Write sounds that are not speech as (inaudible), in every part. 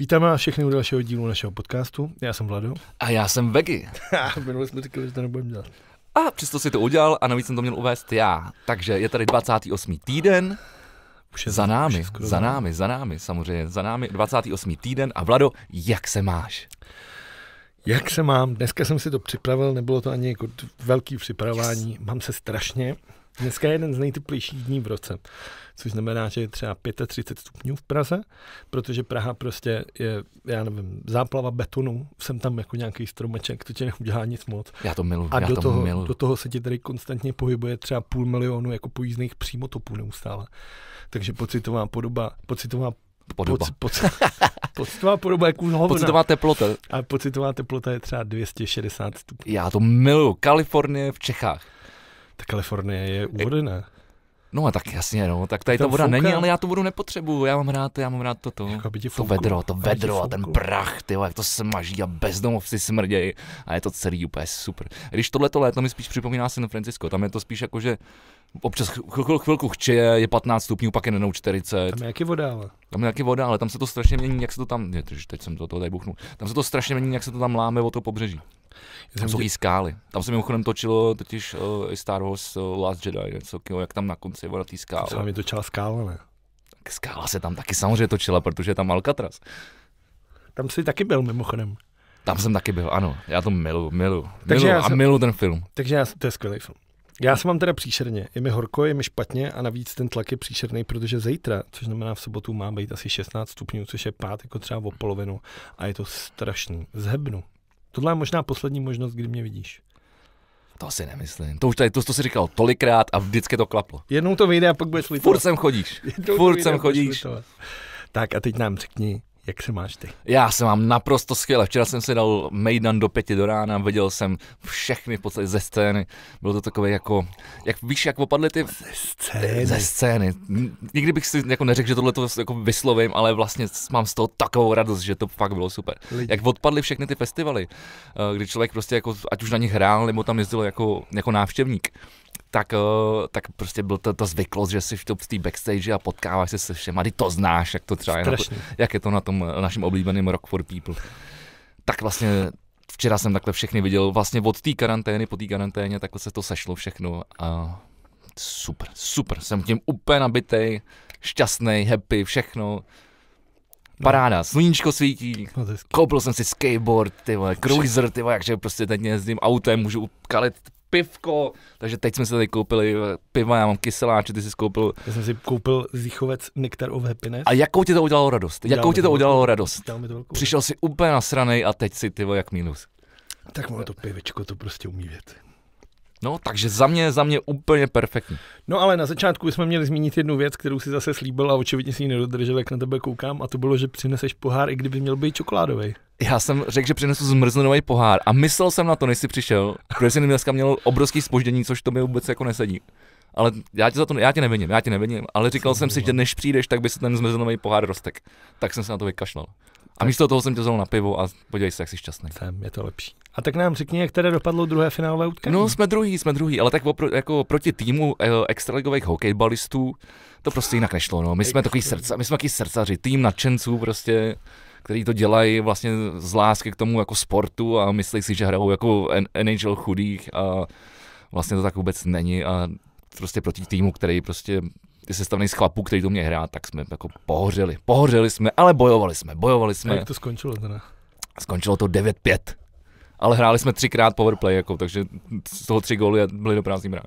Vítáme vás všechny u dalšího dílu našeho podcastu. Já jsem Vlado. A já jsem Vegy. (laughs) Minule jsme říkali, že to nebudeme dělat. A přesto si to udělal a navíc jsem to měl uvést já. Takže je tady 28. týden. Už je Za námi, už je za námi, za námi, samozřejmě, za námi 28. týden. A Vlado, jak se máš? Jak se mám? Dneska jsem si to připravil, nebylo to ani jako velký připravování. Mám se strašně. Dneska je jeden z nejteplejších dní v roce, což znamená, že je třeba 35 stupňů v Praze, protože Praha prostě je, já nevím, záplava betonu, jsem tam jako nějaký stromeček, to tě neudělá nic moc. Já to milu, A já do to toho, milu. do toho se ti tady konstantně pohybuje třeba půl milionu jako pojízdných přímotopů neustále. Takže pocitová podoba, pocitová Podoba. Poc, poc, (laughs) pocitová podoba je kůl hovna. Pocitová teplota. A pocitová teplota je třeba 260 stupňů. Já to milu. Kalifornie v Čechách. Ta Kalifornie je úvodná. No a tak jasně, no, tak tady ta voda fouká. není, ale já tu vodu nepotřebuju, já mám rád, já mám rád toto. Jako To vedro, to vedro a ten prach, ty jak to smaží a bezdomovci smrdějí a je to celý úplně super. Když tohleto léto mi spíš připomíná San Francisco, tam je to spíš jako, že občas chv- chv- chvilku chčeje, je 15 stupňů, pak je nenou 40, Tam je jaký voda, ale. tam je taky voda, ale tam se to strašně mění, jak se to tam, ne, teď teď jsem to, to tady buchnul, tam se to strašně mění, jak se to tam láme o to pobřeží. Tam jsou i skály. Tam se mimochodem točilo totiž uh, Star Wars uh, Last Jedi, něco, jak tam na konci je na té skále. se mi točila skála, ne? Tak Skála se tam taky samozřejmě točila, protože je tam Alcatraz. Tam jsi taky byl mimochodem. Tam jsem taky byl, ano. Já to milu, milu. Takže milu já a jsem- milu ten film. Takže já, to je skvělý film. Já se mám teda příšerně. Je mi horko, je mi špatně a navíc ten tlak je příšerný, protože zítra, což znamená v sobotu, má být asi 16 stupňů, což je pát jako třeba o polovinu a je to strašný. Zhebnu. Tohle je možná poslední možnost, kdy mě vidíš. To si nemyslím. To už tady, to, to si říkal tolikrát a vždycky to klaplo. Jednou to vyjde a pak budeš litovat. Furt sem chodíš. Jednou furt sem chodíš. litovat. Tak a teď nám řekni, jak se máš ty. Já se mám naprosto skvěle. Včera jsem si dal Mejdan do pěti do rána, viděl jsem všechny v podstatě ze scény. Bylo to takové jako, jak víš, jak opadly ty Scény. ze scény. Nikdy bych si jako neřekl, že tohle to jako vyslovím, ale vlastně mám z toho takovou radost, že to fakt bylo super. Lidi. Jak odpadly všechny ty festivaly, eh, kdy člověk prostě jako, ať už na nich hrál, nebo tam jezdil jako, jako návštěvník, tak, eh, tak prostě byl to, to zvyklost, že jsi v té backstage a potkáváš se se všema, ty to znáš, jak to třeba je, na to, jak je to na tom eh, našem oblíbeném Rock for People. Tak vlastně včera jsem takhle všechny viděl, vlastně od té karantény po té karanténě, takhle se to sešlo všechno a super, super, jsem tím úplně nabitej, šťastný, happy, všechno. Paráda, sluníčko svítí, No, koupil jsem si skateboard, ty vole, cruiser, ty vole, jakže prostě teď jezdím autem, můžu kalit pivko, takže teď jsme si tady koupili eh, piva, já mám kyseláče, ty jsi koupil. Já jsem si koupil zichovec of Happiness. A jakou ti to udělalo radost? Jakou ti to udělalo radost? Mi to velkou Přišel si úplně nasranej a teď si ty jak minus. Tak ono to pivečko to prostě umí věci. No, takže za mě, za mě úplně perfektní. No ale na začátku bychom měli zmínit jednu věc, kterou si zase slíbil a očividně si ji nedodržel, jak na tebe koukám, a to bylo, že přineseš pohár, i kdyby měl být čokoládový. Já jsem řekl, že přinesu zmrzlinový pohár a myslel jsem na to, než jsi přišel, protože jsem dneska měl obrovský spoždění, což to mi vůbec jako nesedí. Ale já tě za to, já tě neviním, já tě neviním, ale říkal jsem si, že než přijdeš, tak by se ten zmrzlinový pohár roztek. Tak jsem se na to vykašlal. A místo toho jsem tě vzal na pivo a podívej se, jak jsi šťastný. Jsem, je to lepší. A tak nám řekni, jak teda dopadlo druhé finálové utkání. No, jsme druhý, jsme druhý, ale tak opro, jako proti týmu eh, extraligových hokejbalistů to prostě jinak nešlo. No. My jsme takový srdca, my jsme takový srdcaři, tým nadšenců prostě, který to dělají vlastně z lásky k tomu jako sportu a myslí si, že hrajou jako NHL chudých a vlastně to tak vůbec není a prostě proti týmu, který prostě je sestavený z chlapů, který to mě hrát, tak jsme jako pohořeli. Pohořeli jsme, ale bojovali jsme, bojovali A jsme. jak to skončilo teda? Skončilo to 9-5. Ale hráli jsme třikrát powerplay, jako, takže z toho tři góly byly do prázdný brán.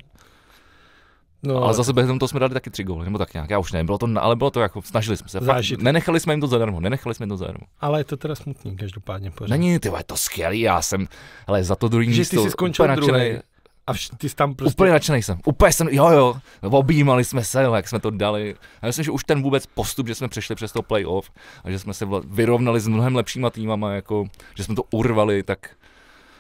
No, Ale zase během toho jsme dali taky tři góly, nebo tak nějak, já už nevím, bylo to, ale bylo to jako, snažili jsme se. Fakt, nenechali jsme jim to zadarmo, nenechali jsme jim to zadarmo. ale je to teda smutný, každopádně pořád. Není, ty je to skvělý, já jsem, ale za to druhý Že místo, ty jsi skončil druhý. A vš- ty jsi tam prostě... Úplně nadšený jsem. Úplně jsem, jo jo, objímali jsme se, jo, jak jsme to dali. A myslím, že už ten vůbec postup, že jsme přešli přes to playoff a že jsme se vyrovnali s mnohem lepšíma týmama, jako, že jsme to urvali, tak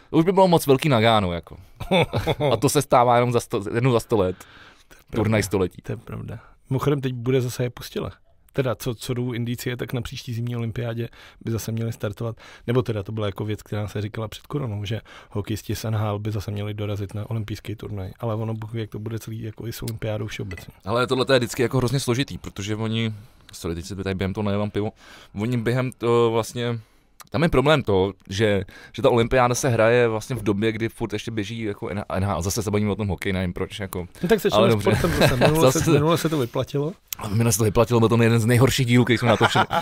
to už by bylo moc velký nagáno, jako. (laughs) A to se stává jenom za sto, jednou za sto let. Turnaj století. To je pravda. Mimochodem teď bude zase je pustile. Teda co, co jdou indicie, tak na příští zimní olympiádě by zase měli startovat. Nebo teda to byla jako věc, která se říkala před koronou, že hokejisti z NHL by zase měli dorazit na olympijský turnaj. Ale ono, jak to bude celý jako i s olympiádou všeobecně. Ale tohle je vždycky jako hrozně složitý, protože oni, sorry, teď si tady během toho najevám pivo, oni během to vlastně tam je problém to, že, že ta olympiáda se hraje vlastně v době, kdy furt ještě běží jako NHL. Zase se bavíme o tom hokeji, nevím proč. Jako, no tak se ale dobře. sportem zase. (laughs) Minule, zase, se, minule se to vyplatilo. Minule se to vyplatilo, byl to jeden z nejhorších dílů, který jsme na to (laughs)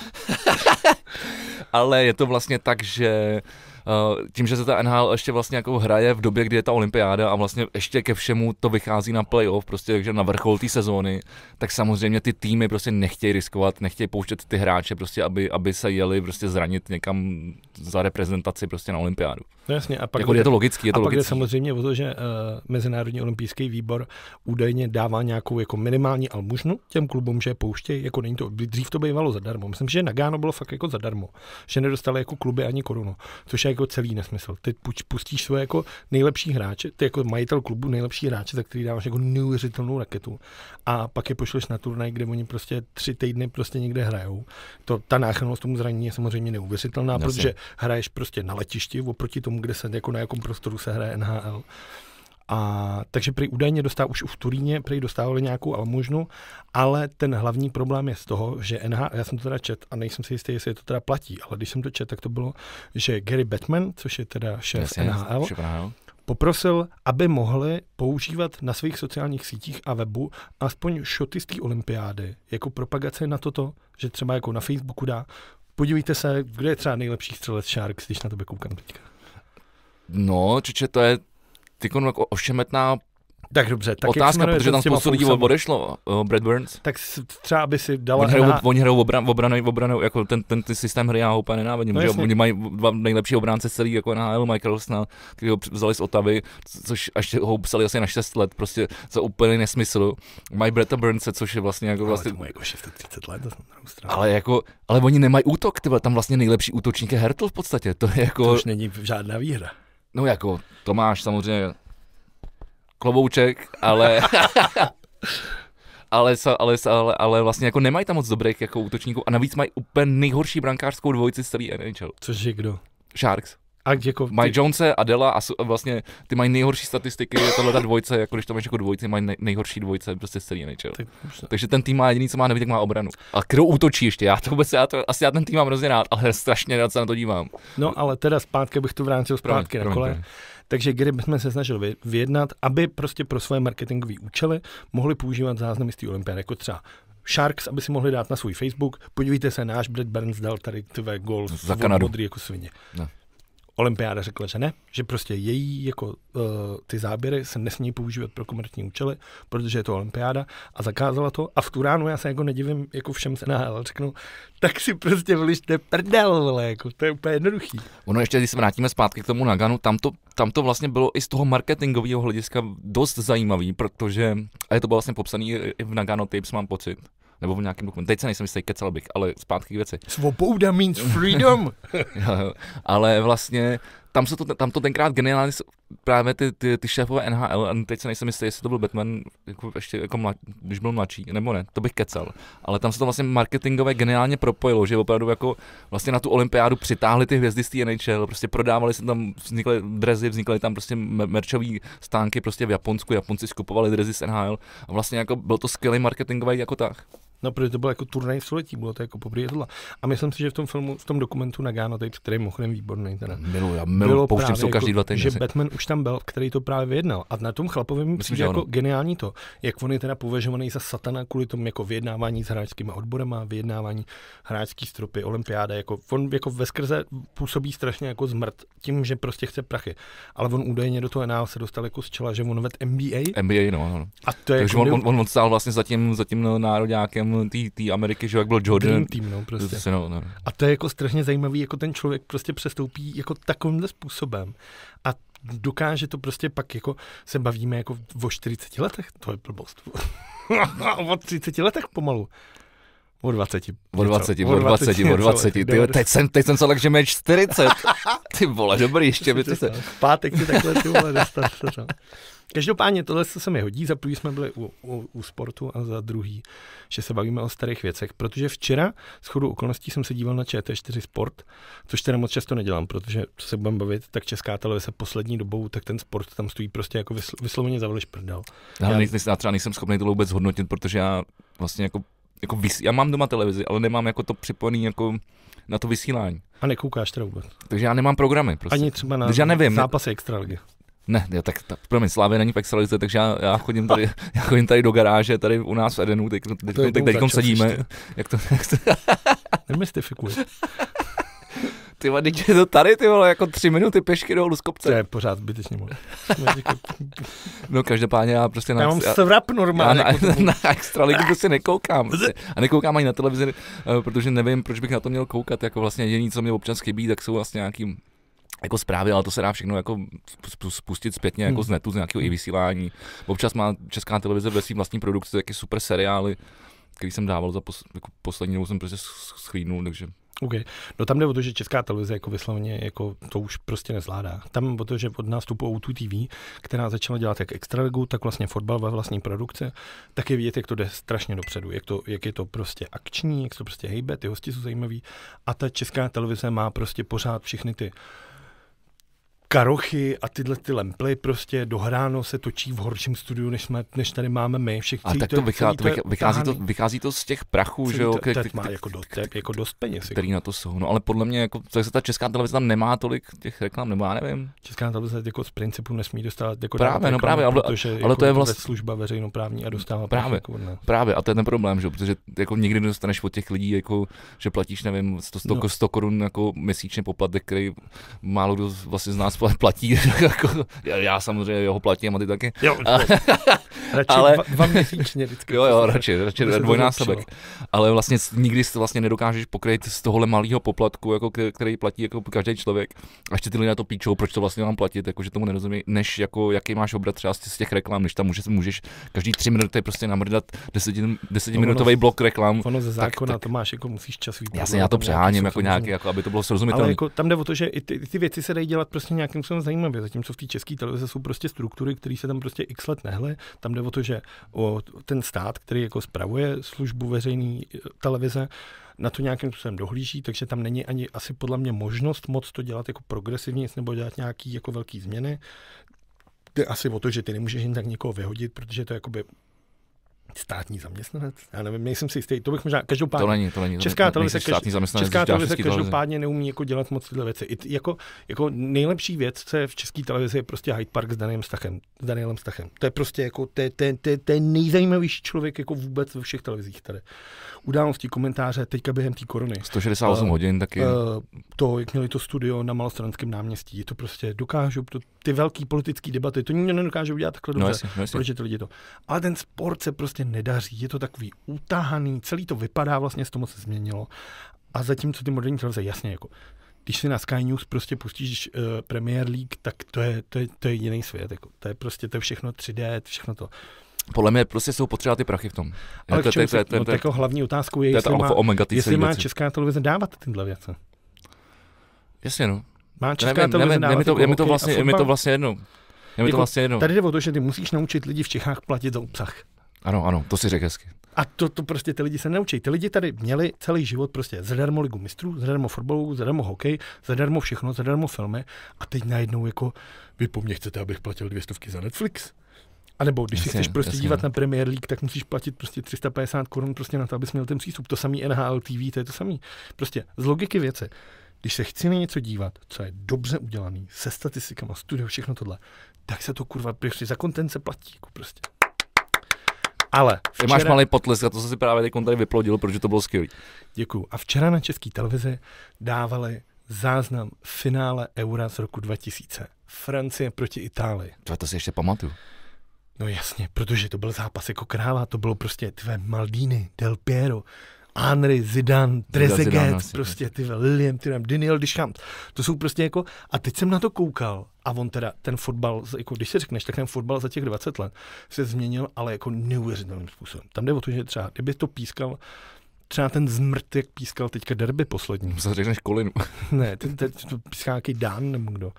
ale je to vlastně tak, že tím, že se ta NHL ještě vlastně jako hraje v době, kdy je ta olympiáda a vlastně ještě ke všemu to vychází na playoff, prostě takže na vrchol té sezóny, tak samozřejmě ty týmy prostě nechtějí riskovat, nechtějí pouštět ty hráče prostě, aby, aby se jeli prostě zranit někam za reprezentaci prostě na olympiádu. No jasně, a pak jako je to logický, je to a logický. pak je samozřejmě o to, že uh, Mezinárodní olympijský výbor údajně dává nějakou jako minimální almužnu těm klubům, že je pouštějí, jako není to, dřív to bývalo zadarmo. Myslím, že na Gáno bylo fakt jako zadarmo, že nedostali jako kluby ani korunu, což je jako celý nesmysl. Ty pustíš svoje jako nejlepší hráče, ty jako majitel klubu nejlepší hráče, za který dáváš jako neuvěřitelnou raketu a pak je pošleš na turnaj, kde oni prostě tři týdny prostě někde hrajou. To, ta náchylnost tomu zranění je samozřejmě neuvěřitelná, Jasně. protože hraješ prostě na letišti oproti tomu, kde se jako na jakom prostoru se hraje NHL. A takže prý údajně dostal už v Turíně, prý dostávali nějakou almužnu, ale ten hlavní problém je z toho, že NHL, já jsem to teda čet a nejsem si jistý, jestli to teda platí, ale když jsem to čet, tak to bylo, že Gary Batman, což je teda šéf Jasně, NHL, poprosil, aby mohli používat na svých sociálních sítích a webu aspoň šoty z té olympiády, jako propagace na toto, že třeba jako na Facebooku dá, podívejte se, kde je třeba nejlepší střelec Sharks, když na tebe koukám teďka. No, čiče, to je ty jako ošemetná tak dobře, tak Otázka, protože tam spoustu lidí odešlo, uh, Brad Burns. Tak třeba by si dala... Oni hrajou, na... oni hrajou obran, obranu, jako ten, ten, ten systém hry já úplně nenávidím, no, že oni mají dva nejlepší obránce celý, jako na Michael Michaelsona, který ho vzali z Otavy, což ještě ho psali asi na 6 let, prostě za úplně nesmysl. Mají Bretta Burnse, což je vlastně jako vlastně... Ale jako 30 let, to ale jako, ale oni nemají útok, tyhle, tam vlastně nejlepší útočník je Hertl v podstatě, to je jako... To už není žádná výhra. No jako, Tomáš samozřejmě klobouček, ale... (laughs) ale, ale, ale, ale, vlastně jako nemají tam moc dobrých jako útočníků a navíc mají úplně nejhorší brankářskou dvojici z celé NHL. Což je kdo? Sharks. A jako ty... Mají Jonese, Adela a vlastně ty mají nejhorší statistiky, je tohle ta dvojice, jako když to máš jako dvojice, mají nej, nejhorší dvojice prostě z celý NHL. Tak, Takže ten tým má jediný, co má nevíc, má obranu. A kdo útočí ještě? Já to vůbec, já to, asi já ten tým mám hrozně rád, ale strašně rád se na to dívám. No ale teda zpátky bych to vrátil zpátky promiň, na kole. Promiň. Takže kdyby jsme se snažili vyjednat, aby prostě pro své marketingové účely mohli používat záznamy z té olympiády, jako třeba Sharks, aby si mohli dát na svůj Facebook. Podívejte se, náš Brad Burns dal tady tvé gol za Kanadu. modrý jako svině. No. Olympiáda řekla, že ne, že prostě její jako uh, ty záběry se nesmí používat pro komerční účely, protože je to olympiáda a zakázala to a v tu ránu já se jako nedivím jako všem se NHL řeknu, tak si prostě vylište prdel, vole, jako to je úplně jednoduchý. Ono ještě, když se vrátíme zpátky k tomu Naganu, tam to, tam to vlastně bylo i z toho marketingového hlediska dost zajímavý, protože, a je to bylo vlastně popsaný i v Nagano Tapes, mám pocit, nebo v nějakém dokumentu. Teď se nejsem jistý, kecal bych, ale zpátky k věci. Svoboda means freedom. (laughs) ale vlastně tam, se to, tam to tenkrát geniálně právě ty, ty, ty šéfové NHL, a teď se nejsem jistý, jestli to byl Batman, jako ještě jako mlad, když byl mladší, nebo ne, to bych kecal. Ale tam se to vlastně marketingové geniálně propojilo, že opravdu jako vlastně na tu olympiádu přitáhli ty hvězdy z té NHL, prostě prodávali se tam, vznikly drezy, vznikaly tam prostě merchové stánky prostě v Japonsku, Japonci skupovali drezy z NHL a vlastně jako byl to skvělý marketingový jako tak. No, protože to byl jako turnaj století, bylo to jako poprvé tohle. A myslím si, že v tom filmu, v tom dokumentu na Gano Tapes, který je mimochodem výborný, teda, milu, já milu, pouštím se každý jako, dva týdny. Že Batman už tam byl, který to právě vyjednal. A na tom chlapovi mi přijde jako geniální to, jak on je teda považovaný za satana kvůli tomu jako vyjednávání s hráčskými odborama, vyjednávání hráčský stropy, olympiáda, jako on jako ve skrze působí strašně jako zmrt tím, že prostě chce prachy. Ale on údajně do toho NL se dostal jako z čela, že on ved NBA. NBA, no. no. A to je Takže jako on, on, on, stál vlastně za tím, za tím nároďákem té Ameriky, že jak byl Jordan. Dream team, no, prostě. No, no. A to je jako strašně zajímavý, jako ten člověk prostě přestoupí jako takovýmhle způsobem. A dokáže to prostě pak jako se bavíme jako o 40 letech, to je blbost. (laughs) o 30 letech pomalu. O 20. O 20, o 20, o 20. Ty, teď, jsem, teď jsem se tak, že mě 40. (laughs) Ty vole, dobrý, ještě by to se... Pátek si takhle ty vole dostat. Každopádně tohle se mi hodí, za prvý jsme byli u, u, u sportu a za druhý, že se bavíme o starých věcech, protože včera s chodou okolností jsem se díval na ČT4 Sport, což teda moc často nedělám, protože co se budeme bavit, tak česká televize poslední dobou, tak ten sport tam stojí prostě jako vysl, vysloveně za prdel. Já, já, nejsem, já třeba nejsem schopný to vůbec hodnotit, protože já vlastně jako, jako vys, já mám doma televizi, ale nemám jako to připojený jako na to vysílání. A nekoukáš teda vůbec? Takže já nemám programy. Prostě. Ani třeba na Takže já nevím. zápasy extraligy. Ne, jo, tak, tak promiň, Slávě není v extralize, takže já, já, chodím tady, (laughs) já chodím tady do garáže, tady u nás v Edenu, teď, teď, teď, teď, teď sedíme. (laughs) Jak to, jak to... (laughs) Nemystifikuj. Ty vole, teď je to tady, ty vole, jako tři minuty pešky dolů z kopce. To je pořád zbytečně moc. no každopádně já prostě na... Já mám svrap normálně. Já na, jako na, na extraligu prostě nekoukám. Prostě. A nekoukám ani na televizi, eh, protože nevím, proč bych na to měl koukat. Jako vlastně jediný, co mě občas chybí, tak jsou vlastně nějaký jako zprávy, ale to se dá všechno jako spustit zpětně jako hmm. z netu, z nějakého i vysílání. Občas má česká televize ve svým vlastní produkci taky super seriály, který jsem dával za pos, jako poslední nebo jsem prostě schlínul, takže OK. No tam jde o to, že česká televize jako vysloveně jako to už prostě nezvládá. Tam o to, že od nástupu O2 TV, která začala dělat jak extraligu, tak vlastně fotbal ve vlastní produkce, tak je vidět, jak to jde strašně dopředu, jak, to, jak je to prostě akční, jak to prostě hejbe, ty hosti jsou zajímaví a ta česká televize má prostě pořád všechny ty karochy a tyhle ty lemply prostě dohráno se točí v horším studiu, než, jsme, než tady máme my. Všech, a tak to, vychází, to, vychází, to, vychází to z těch prachů, že jo? To, má jako, do, jako dost peněz. Který jako. na to jsou. No ale podle mě, jako, to se ta česká televize tam nemá tolik těch reklam, nebo já nevím. Česká televize jako z principu nesmí dostat jako právě, no právě, ale, protože ale jako to je vlastně služba veřejnoprávní a dostává právě, jako, ne. právě, a to je ten problém, že protože jako nikdy nedostaneš od těch lidí, jako, že platíš, nevím, 100, 100, no. 100 korun jako měsíčně poplatek, který málo kdo vlastně z nás platí (laughs) jako, já, samozřejmě ho platím a ty taky. Jo, a, (laughs) radši ale, dva, dva měsíčně vždycky. (laughs) Jo, jo, radši, radši dvojnásobek. Ale vlastně nikdy si vlastně nedokážeš pokryt z tohohle malého poplatku, jako, který platí jako každý člověk. A ještě ty lidé to píčou, proč to vlastně mám platit, jako, že tomu nerozumí, než jako, jaký máš obrat třeba z těch reklam, než tam můžeš, můžeš každý tři minuty prostě namrdat desetiminutový no, blok reklam. Ono ze zákona tak, to máš, jako musíš čas. Jasně, já to přeháním, jako nějaký, jako, aby to bylo srozumitelné. Ale jako, tam jde o to, že i ty, ty věci se dají dělat prostě nějakým způsobem zajímavě, zatímco v té české televize jsou prostě struktury, které se tam prostě x let nehle. Tam jde o to, že o ten stát, který jako spravuje službu veřejné eh, televize, na to nějakým způsobem dohlíží, takže tam není ani asi podle mě možnost moc to dělat jako progresivně nebo dělat nějaký jako velký změny. Jde asi o to, že ty nemůžeš jen tak někoho vyhodit, protože to je jakoby státní zaměstnanec? Já nevím, nejsem si jistý. To bych možná, každopádně. To není, to není. Česká televize, státní zaměstnanec, česká televize každopádně neumí jako dělat moc tyhle věci. I, jako, jako nejlepší věc, co je v české televizi, je prostě Hyde Park s Danielem Stachem. S Danielem Stachem. To je prostě jako, to je, to je, to je, to je nejzajímavější člověk jako vůbec ve všech televizích tady. Události, komentáře, teďka během té korony. 168 uh, hodin taky. Uh, to, jak měli to studio na Malostranském náměstí, to prostě dokážu, to, ty velké politické debaty, to nikdo nedokáže udělat takhle no dobře. No jasně, no jasně. ty lidi to. Ale ten sport se prostě nedaří, je to takový utahaný, celý to vypadá, vlastně se to moc změnilo. A zatímco ty moderní televize, jasně, jako když si na Sky News prostě pustíš uh, Premier League, tak to je, to je, to je jiný svět. Jako. To je prostě to je všechno 3D, všechno to. Podle mě prostě jsou potřeba ty prachy v tom. Ale to, to, to, to, to, jako hlavní otázkou je, jestli, má, jestli má česká televize dávat tyhle věci. Jasně, no. Má česká nevím, televize nevím, dávat je mi to, je mi to vlastně, je mi to vlastně jedno. Je mi jako, to vlastně jedno. Tady jde o to, že ty musíš naučit lidi v Čechách platit za obsah. Ano, ano, to si řekl hezky. A to, to prostě ty lidi se neučí. Ty lidi tady měli celý život prostě zadarmo ligu mistrů, zadarmo fotbalu, zadarmo hokej, zadarmo všechno, zadarmo filmy a teď najednou jako vy po mně chcete, abych platil dvě stovky za Netflix. A nebo když jasně, si chceš prostě jasně. dívat na Premier League, tak musíš platit prostě 350 korun prostě na to, abys měl ten přístup. To samý NHL TV, to je to samý. Prostě z logiky věce. Když se chci na něco dívat, co je dobře udělaný, se statistikama, studio, všechno tohle, tak se to kurva prostě za kontent se platí. Jako prostě. Ale včera... Máš malý potlesk a to jsem si právě teď tady vyplodil, protože to bylo skvělé. Děkuju. A včera na české televizi dávali záznam finále Eura z roku 2000. Francie proti Itálii. To, to si ještě pamatuju. No jasně, protože to byl zápas jako kráva, to bylo prostě tvé Maldini, Del Piero, Henry, Zidane, Trezeguet, prostě ty Lilian, ty Daniel Deschamps. To jsou prostě jako, a teď jsem na to koukal a on teda, ten fotbal, jako když si řekneš, tak ten fotbal za těch 20 let se změnil, ale jako neuvěřitelným způsobem. Tam jde o to, že třeba, kdyby to pískal třeba ten zmrt, jak pískal teďka derby poslední. Co řekneš Kolinu. ne, ten, ten, ten píská nějaký Dán nebo kdo.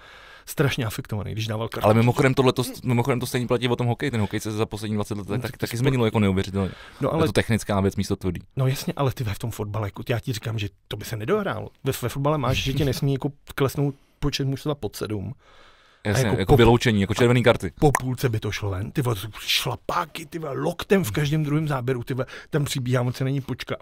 Strašně afektovaný, když dával kartu. Ale mimochodem, tohle to, mimochodem to stejně platí o tom hokeji. Ten hokej se za poslední 20 let tak, tak, taky změnilo jako neuvěřitelně. No Ale... Je to technická věc místo tvrdý. No jasně, ale ty ve v tom fotbale, jako já ti říkám, že to by se nedohrálo. Ve, ve fotbale máš, že ti nesmí jako klesnout počet mužstva pod sedm. Jasně, jako jako, po- vyloučení, jako červený karty. Po půlce by to šlo ven. Ty vole, šlapáky, ty vole, loktem v každém druhém záběru, ty vole, tam přibíhá, moc se není počká.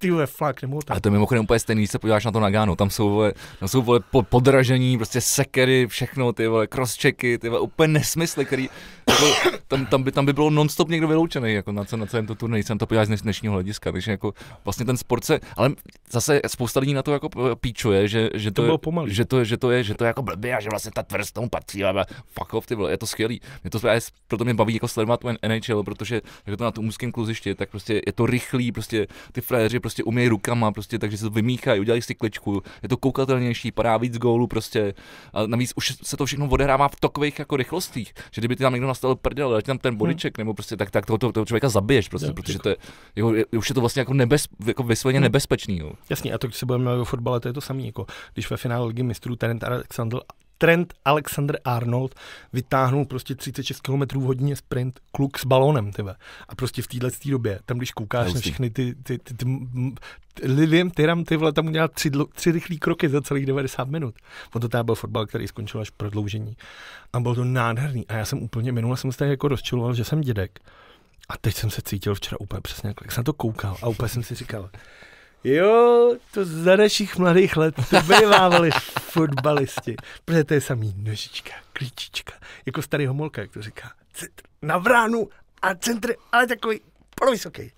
Ty vole, flak, nebo tak. Ale to je mimochodem úplně stejný, když se podíváš na to Nagano, tam jsou, vole, tam jsou vole, po, podražení, prostě sekery, všechno, ty vole, crosschecky, ty vole, úplně nesmysly, který, jako, tam, tam, by, tam by bylo non-stop někdo vyloučený, jako na, na celém to turnaj, jsem to podíváš z dneš- dnešního hlediska, takže jako vlastně ten sport se, ale zase spousta lidí na to jako p- píčuje, že, že To to, je, pomalý. že to, že to je, že to je jako blbě a že vlastně ta tvrz tomu patří, ale fuck off, ty vole, je to skvělý. Mě to právě, proto mě baví jako sledovat tu NHL, protože je to na tom úzkém kluzišti, tak prostě je to rychlý, prostě ty frajeři prostě umějí rukama, prostě, takže se to vymíchají, udělají si kličku, je to koukatelnější, padá víc gólů prostě. A navíc už se to všechno odehrává v takových jako rychlostích, že kdyby ty tam někdo nastavil prdel, dal tam ten bodyček, nebo prostě tak, tak toho, toho, toho člověka zabiješ prostě, Jo, protože jako- to je, jeho, je, už je to vlastně jako, nebez, jako vysloveně Hmm. nebezpečný. Jo. Jasně, a to, když se budeme mluvit o fotbale, to je to samé, jako když ve finále ligy mistrů Trent Alexander, Trent Alexander Arnold vytáhnul prostě 36 km hodině sprint kluk s balónem, tyve. A prostě v téhle době, tam když koukáš na Hustý. všechny ty, ty, ty, ty, ty Lilian Tyram, ty vole, tam udělal tři, tři rychlý kroky za celých 90 minut. On to teda byl fotbal, který skončil až v prodloužení. A bylo to nádherný. A já jsem úplně, minule jsem se tak jako rozčiloval, že jsem dědek. A teď jsem se cítil včera úplně přesně jak jsem na to koukal a úplně jsem si říkal, jo, to za našich mladých let to bývávali fotbalisti, protože to je samý nožička, klíčička, jako starý homolka, jak to říká, centr na vránu a centr, ale takový polovysoký.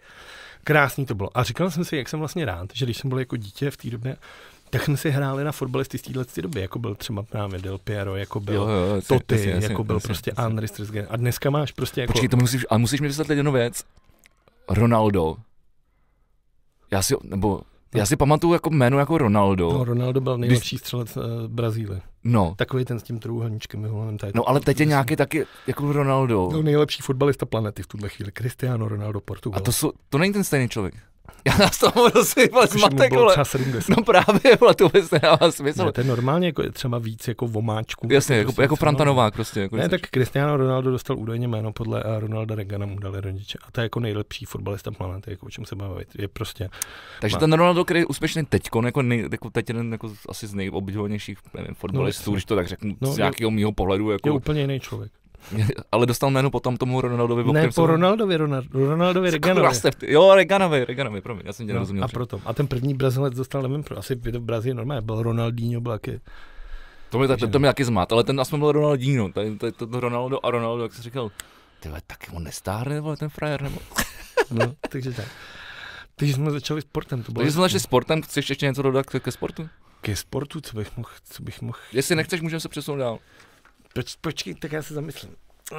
Krásný to bylo. A říkal jsem si, jak jsem vlastně rád, že když jsem byl jako dítě v té době, tak jsme si hráli na fotbalisty z téhle doby, jako byl třeba právě Del Piero, jako byl Jo, jo, jasně, Toty, jasně, jasně, jako byl jasně, prostě jasně. Andris Trisgen. A dneska máš prostě jako... Počkej, to musíš, ale musíš mi vysvětlit jednu věc. Ronaldo. Já si, nebo, já si pamatuju jako jméno jako Ronaldo. No, Ronaldo byl nejlepší střelec uh, Brazílie. No, Takový ten s tím trůhelníčkem tady. no ale teď je nějaký taky jako Ronaldo. No, nejlepší fotbalista planety v tuhle chvíli. Cristiano Ronaldo Portugal. A to, jsou, to není ten stejný člověk. Já nás toho zmatek, vole. třeba 70. No právě, vole, to vůbec nedává smysl. Ne, to je normálně jako je třeba víc jako vomáčků. Jasně, jako, Prostě jako třeba- Franta Novák prostě. Jako Ne, tak Cristiano Ronaldo dostal údajně jméno podle uh, Ronalda Reagana mu dali rodiče. A to je jako nejlepší fotbalista planety, jako o čem se bavit. Je prostě, Takže má- ten Ronaldo, který je úspěšný teďkon, jako, nej, jako teď jeden jako asi z nevím, fotbalistů, jasně. když to tak řeknu, No, z je- nějakého mýho pohledu, je jako, úplně jiný člověk. (laughs) ale dostal jméno potom tomu Ronaldovi, Ne, po Ronaldovi, Ronaldo, Ronaldovi v ty- Jo, Reganovi, Reganovi, promiň, já jsem tě No, nerozuměl. a proto. A ten první Brazilec dostal, nevím, pro, asi v Brazílii normálně, byl Ronaldinho, byl taky. To mě, to, to mě taky zmat, ale ten aspoň byl Ronaldinho, tady, tady, to, to Ronaldo a Ronaldo, jak jsi říkal, ty vole, taky on nestárne, vole, ten frajer, nebo? (laughs) No, takže tak. Takže jsme začali sportem. To bylo Takže jsme začali sportem, chceš ještě něco dodat ke, ke sportu? Ke sportu, co bych mohl, co bych mohl. Jestli nechceš, můžeme se přesunout dál. Poč, počkej, tak já se zamyslím. Uh,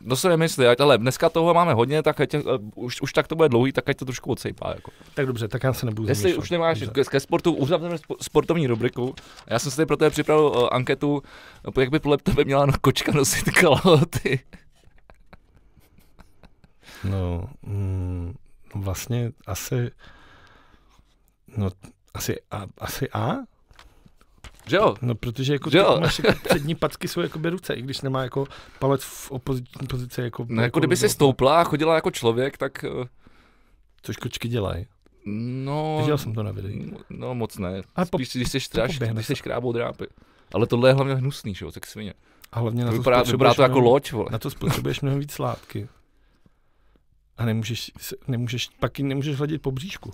No se nemyslí, ať, ale dneska toho máme hodně, tak ať, uh, už, už tak to bude dlouhý, tak ať to trošku odsejpá. Jako. tak dobře, tak já se nebudu Jestli zamýšlet. už nemáš Dobře. ke, ke sportu, uzavřeme spo- sportovní rubriku. Já jsem si tady pro tebe připravil uh, anketu, uh, jak by podle tebe měla no, kočka nosit (laughs) kalhoty. No, mm, no vlastně asi, no, asi A, asi A? Že jo? No, protože jako, Že jo? máš jako přední packy jsou jako ruce, i když nemá jako palec v opoziční pozici. Jako, No, jako kdyby si stoupla a chodila jako člověk, tak uh, Což kočky dělají. no... Viděl jsem to na videu. No moc ne. Ale po- Spíš, když jsi stráž, poběhne když se. jsi škrábou drápy. Ale tohle je hlavně hnusný, že jo, tak svině. A hlavně na To vypadá, vypadá to jako mnohem- loď, vole. Na to spotřebuješ mnohem víc látky. A nemůžeš, se- nemůžeš, pak ji nemůžeš hladit po bříšku.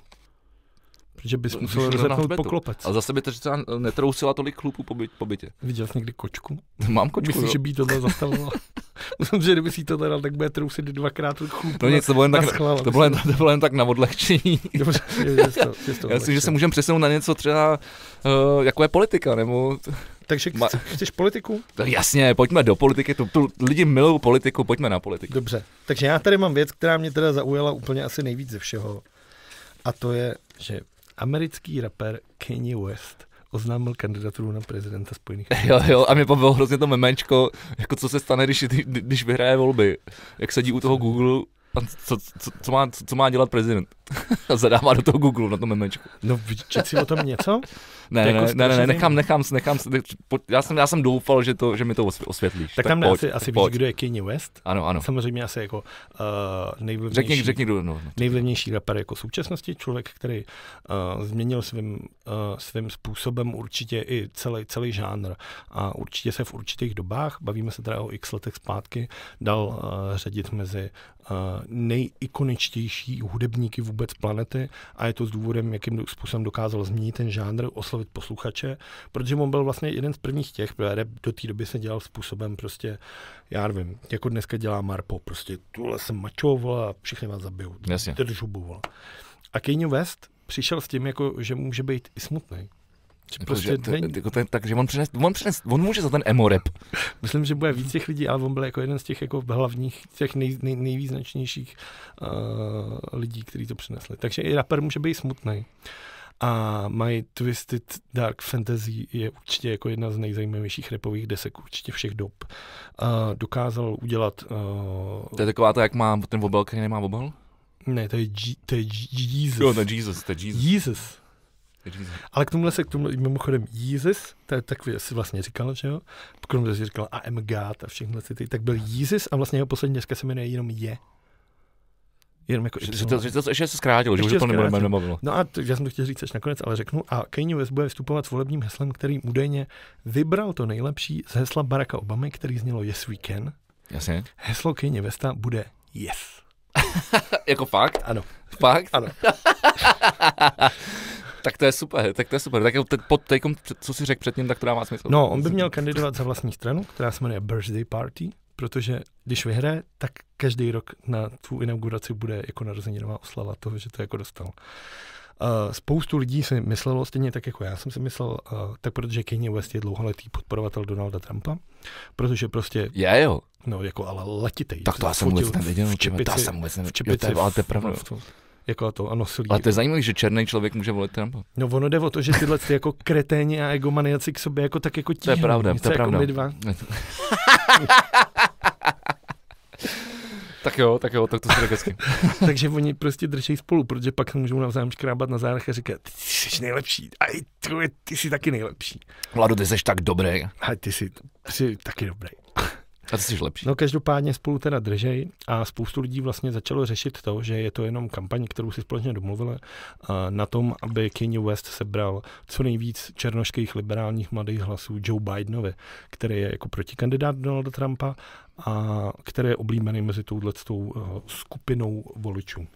Protože bys musel hřbetu. poklopec. Ale zase by to třeba netrousila tolik chlupů po, by, po bytě. Viděl jsi někdy kočku? (laughs) Mám kočku, Myslíš, jo. že by jí tohle zastavilo? (laughs) Myslím, že kdyby si to dal, tak bude trousit dvakrát chlup. No nic, to bylo jen tak, naschvál, to bylo jen, to bylo jen tak na odlehčení. (laughs) Dobře, je, je to, je to Já myslím, že se můžeme přesunout na něco třeba, uh, jako je politika, nebo... Takže Ma- chceš politiku? No jasně, pojďme do politiky, tu, tu lidi milují politiku, pojďme na politiku. Dobře. Takže já tady mám věc, která mě teda zaujala úplně asi nejvíc ze všeho. A to je, že americký rapper Kanye West oznámil kandidaturu na prezidenta Spojených. (laughs) Jo, jo, a mě pobavilo hrozně to memečko, jako co se stane, když, když vyhraje volby. Jak sedí u toho Google co, co, co, má, co, co má dělat prezident? (laughs) Zadává do toho Google na tom memečku. No, čet si o tom něco? Ne, jako ne, ne, ne, ne, nechám, nechám, nechám, já jsem, já jsem doufal, že, to, že mi to osvě- osvětlíš. Tak tam pojď, asi, asi víš, pojď. kdo je Kanye West. Ano, ano. Samozřejmě asi jako uh, nejvlivnější, Řekni, řekni, kdo, no, no. nejvlivnější rapper jako současnosti, člověk, který uh, změnil svým, uh, svým způsobem určitě i celý, celý žánr a určitě se v určitých dobách, bavíme se teda o x letech zpátky, dal uh, řadit mezi uh, nejikoničtější hudebníky vůbec planety a je to s důvodem, jakým způsobem dokázal změnit ten žánr, oslovit posluchače, protože on byl vlastně jeden z prvních těch, protože rap do té doby se dělal způsobem prostě, já nevím, jako dneska dělá Marpo, prostě tuhle jsem mačo, vole, a všichni vás zabijou. Jasně. Držu. A Kanye West přišel s tím, jako, že může být i smutný. Jako, prostě že, jako ten, takže on přines, on přines, on může za ten emo rap. (laughs) Myslím, že bude víc těch lidí, ale on byl jako jeden z těch jako hlavních, těch nej, nej, nejvýznačnějších uh, lidí, kteří to přinesli. Takže i rapper může být smutný. A My Twisted Dark Fantasy je určitě jako jedna z nejzajímavějších repových desek určitě všech dob. Uh, dokázal udělat... Uh, To je taková to, jak má ten obal, který nemá obal? ne, to je, G, to je G- Jesus. Jo, to je Jesus, to je Jesus. Jesus. To. Ale k tomuhle se k tomu mimochodem Jesus, to je takový, asi vlastně říkal, že jo? Kromě že říkal I am God a všechno ty, tak byl Jesus a vlastně jeho poslední dneska se jmenuje jenom Je. Jenom jako Že, že, to, že to ještě se zkrátilo, že už Ještě to nebude zkrátil. nebavilo. No a to, já jsem to chtěl říct až nakonec, ale řeknu. A Kanye West bude vystupovat s volebním heslem, který údajně vybral to nejlepší z hesla Baracka Obamy, který znělo Yes we can. Jasně. Heslo Kanye Westa bude Yes. (laughs) jako fakt? Ano. Fakt? Ano. (laughs) tak to je super, tak to je super. Tak te, pod teďkom, co si řekl předtím, tak to dává smysl. No, on by měl kandidovat za vlastní stranu, která se jmenuje Birthday Party, protože když vyhraje, tak každý rok na tu inauguraci bude jako narozeninová oslava toho, že to jako dostal. Uh, spoustu lidí si myslelo, stejně tak jako já jsem si myslel, uh, tak protože Kanye West je dlouholetý podporovatel Donalda Trumpa, protože prostě, Je jo. no jako ale letitej. Tak to já jsem vůbec nevěděl. V ty vole, to já čepici, jsem vůbec v nevěděl. Jo, čepici, to je, ale to je pravda. v- v- jako to a nosil Ale to je zajímavé, že černý člověk může volit Trumpa. No ono jde o to, že tyhle ty jako kreténi a egomaniaci k sobě jako tak jako To je tíhnou. pravda, Něco to je jako pravda. my dva. (laughs) tak jo, tak jo, tak to řekl hezky. (laughs) Takže oni prostě drží spolu, protože pak se můžou navzájem škrábat na zádech a říkat, ty jsi nejlepší, a ty, ty jsi taky nejlepší. Vlado, ty jsi tak dobrý. A ty jsi, jsi taky dobrý. A ty jsi lepší. No každopádně spolu teda držej a spoustu lidí vlastně začalo řešit to, že je to jenom kampaň, kterou si společně domluvili na tom, aby Kanye West sebral co nejvíc černošských liberálních mladých hlasů Joe Bidenovi, který je jako protikandidát Donalda Trumpa a který je oblíbený mezi touhletou uh, skupinou voličů.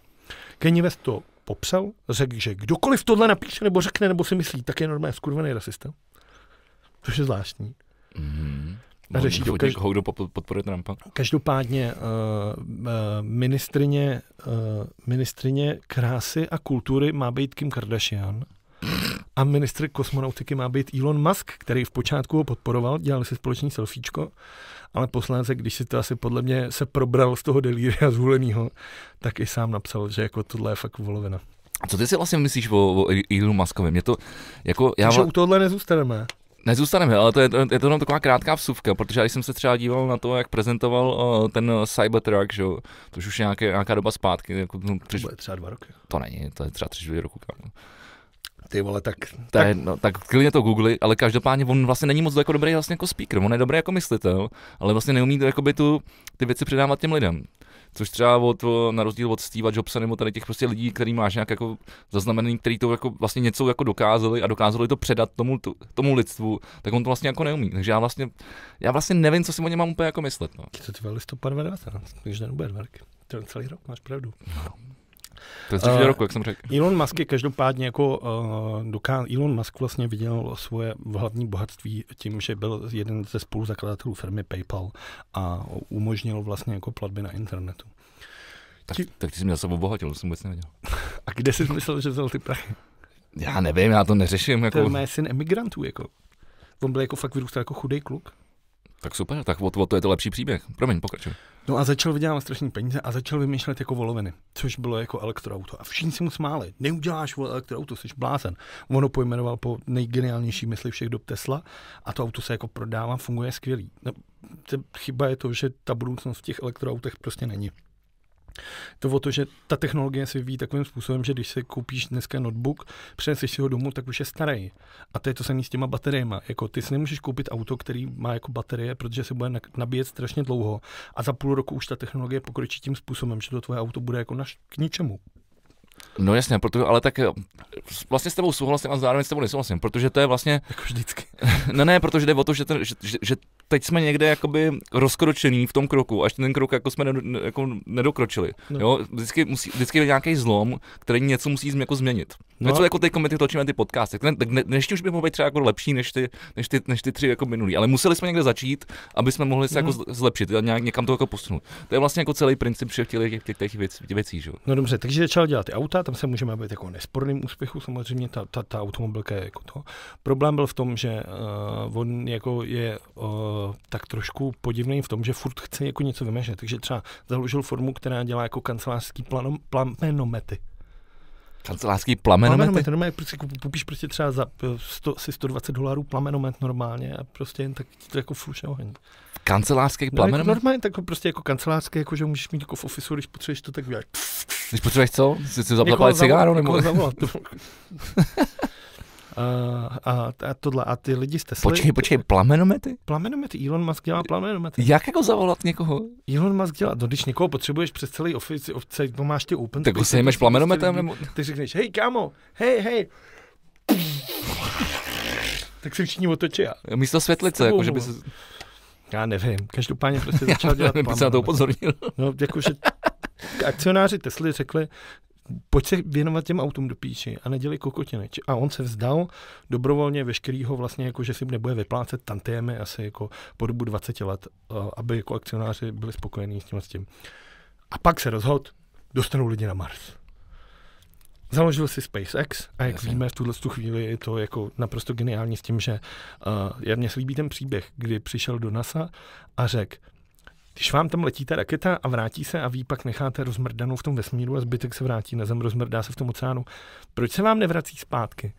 Kanye West to popsal, řekl, že kdokoliv tohle napíše nebo řekne nebo si myslí, tak je normálně skurvený rasista. Což je zvláštní. Mm-hmm. A řeší to každý- Koho kdo pod- podporuje Trumpa? Každopádně uh, ministrině, uh, ministrině krásy a kultury má být Kim Kardashian a ministr kosmonautiky má být Elon Musk, který v počátku ho podporoval, dělali si společný selfiečko, ale posléze, když si to asi podle mě se probral z toho delíria zvoleného, tak i sám napsal, že jako tohle je fakt volovina. Co ty si vlastně myslíš o, o Elonu Muskovi? Mě to, jako, já, Takže vla- u tohohle nezůstaneme. Nezůstaneme, ale to je, je to jenom taková krátká vsuvka, protože když jsem se třeba díval na to, jak prezentoval uh, ten Cybertruck, že jo, to už už nějaké, nějaká doba zpátky, jako, no, To tři, bude třeba dva roky. to není, to je třeba tři čtvrtě roku. Kámo. Ty vole, tak, To tak je, no, tak klidně to googli, ale každopádně on vlastně není moc jako dobrý vlastně jako speaker, on je dobrý jako myslitel, ale vlastně neumí to, jakoby tu, ty věci předávat těm lidem. Což třeba od, na rozdíl od Steva Jobsa nebo tady těch prostě lidí, který máš nějak jako zaznamenaný, který to jako vlastně něco jako dokázali a dokázali to předat tomu, tomu lidstvu, tak on to vlastně jako neumí. Takže já vlastně, já vlastně nevím, co si o něm mám úplně jako myslet. No. to ty listopad 2019, takže roky. To je celý rok, máš pravdu. To je Eh, roku, jak jsem řekl. Elon Musk je každopádně jako uh, doká... Elon Musk vlastně viděl svoje hlavní bohatství tím, že byl jeden ze spoluzakladatelů firmy PayPal a umožnil vlastně jako platby na internetu. Tak, ti- tak ty jsi mě zase obohatil, to jsem vůbec nevěděl. (laughs) A kde jsi myslel, že vzal ty prachy? Já nevím, já to neřeším. To Jako... je mé syn emigrantů, jako. On byl jako fakt vyrůstal jako chudý kluk. Tak super, tak o, o to je to lepší příběh. Promiň, pokračuj. No a začal vydělávat strašný peníze a začal vymýšlet jako voloviny, což bylo jako elektroauto. A všichni si mu smáli. Neuděláš elektroauto, jsi blázen. On ho pojmenoval po nejgeniálnější mysli všech dob Tesla a to auto se jako prodává, funguje skvělý. No, chyba je to, že ta budoucnost v těch elektroautech prostě není. To o to, že ta technologie se vyvíjí takovým způsobem, že když si koupíš dneska notebook, přineseš si ho domů, tak už je starý. A to je to samé s těma bateriemi. Jako ty si nemůžeš koupit auto, který má jako baterie, protože se bude nabíjet strašně dlouho. A za půl roku už ta technologie pokročí tím způsobem, že to tvoje auto bude jako naš, k ničemu. No jasně, protože, ale tak eh, vlastně s tebou souhlasím a zároveň s tebou nesouhlasím, protože to je vlastně... Jako vždycky. (laughs) no ne, protože jde o to, že, ten, že, že, že teď jsme někde jakoby rozkročený v tom kroku, až ten krok jako jsme ne, jako nedokročili. No. Jo? Vždycky, musí, vždycky je nějaký zlom, který něco musí jako změnit. No. Něco jako teď my točíme ty podcasty, tak, tak dnešní už by mohl být třeba jako lepší než ty, než ty, než ty tři jako minulý, ale museli jsme někde začít, aby jsme mohli se mm. jako zlepšit a nějak, někam to jako posunout. To je vlastně jako celý princip všech těch, těch, těch, těch věcí, věcí. Že? No dobře, takže začal dělat ty auta, tam se můžeme být jako nesporným úspěchu, samozřejmě ta, ta, ta automobilka je jako to. Problém byl v tom, že uh, on jako je uh, tak trošku podivný v tom, že furt chce jako něco vymežet, takže třeba založil formu, která dělá jako kancelářský planom, plamenometry. Kancelářský plamenomet? Plamenomet, normálně prostě koupíš prostě třeba za 100, si 120 dolarů plamenomet normálně a prostě jen tak to jako fluše oheň. Kancelářský plamenomet? No, jako normálně tak prostě jako kancelářský, jako že můžeš mít jako v ofisu, když potřebuješ to tak dělat. Když potřebuješ co? Jsi si zaplatit cigáru? Nebo... Zavolat, (laughs) a, a, tohle. A ty lidi jste Počkej, počkej, plamenomety? Plamenomety, Elon Musk dělá plamenomety. Jak jako zavolat někoho? Elon Musk dělá, no když někoho potřebuješ přes celý office, office no máš ty open Tak si jmeš plamenometem? Nebo... Ty řekneš, hej kámo, hej, hej. tak se všichni otočí. Místo světlice, jako že by se... Já nevím, každopádně prostě (laughs) začal dělat Já se na to upozornil. No, jakože akcionáři Tesly řekli, pojď se věnovat těm autům do píči a nedělej kokotiny. A on se vzdal dobrovolně veškerýho vlastně, jako že si nebude vyplácet tantiemy asi jako po dobu 20 let, aby jako akcionáři byli spokojení s tím a s tím. A pak se rozhodl, dostanou lidi na Mars. Založil si SpaceX a jak Jasně. víme, v tuhle tu chvíli je to jako naprosto geniální s tím, že uh, já mně se líbí ten příběh, kdy přišel do NASA a řekl, když vám tam letí ta raketa a vrátí se a vy pak necháte rozmrdanou v tom vesmíru a zbytek se vrátí na Zem, rozmrdá se v tom oceánu, proč se vám nevrací zpátky?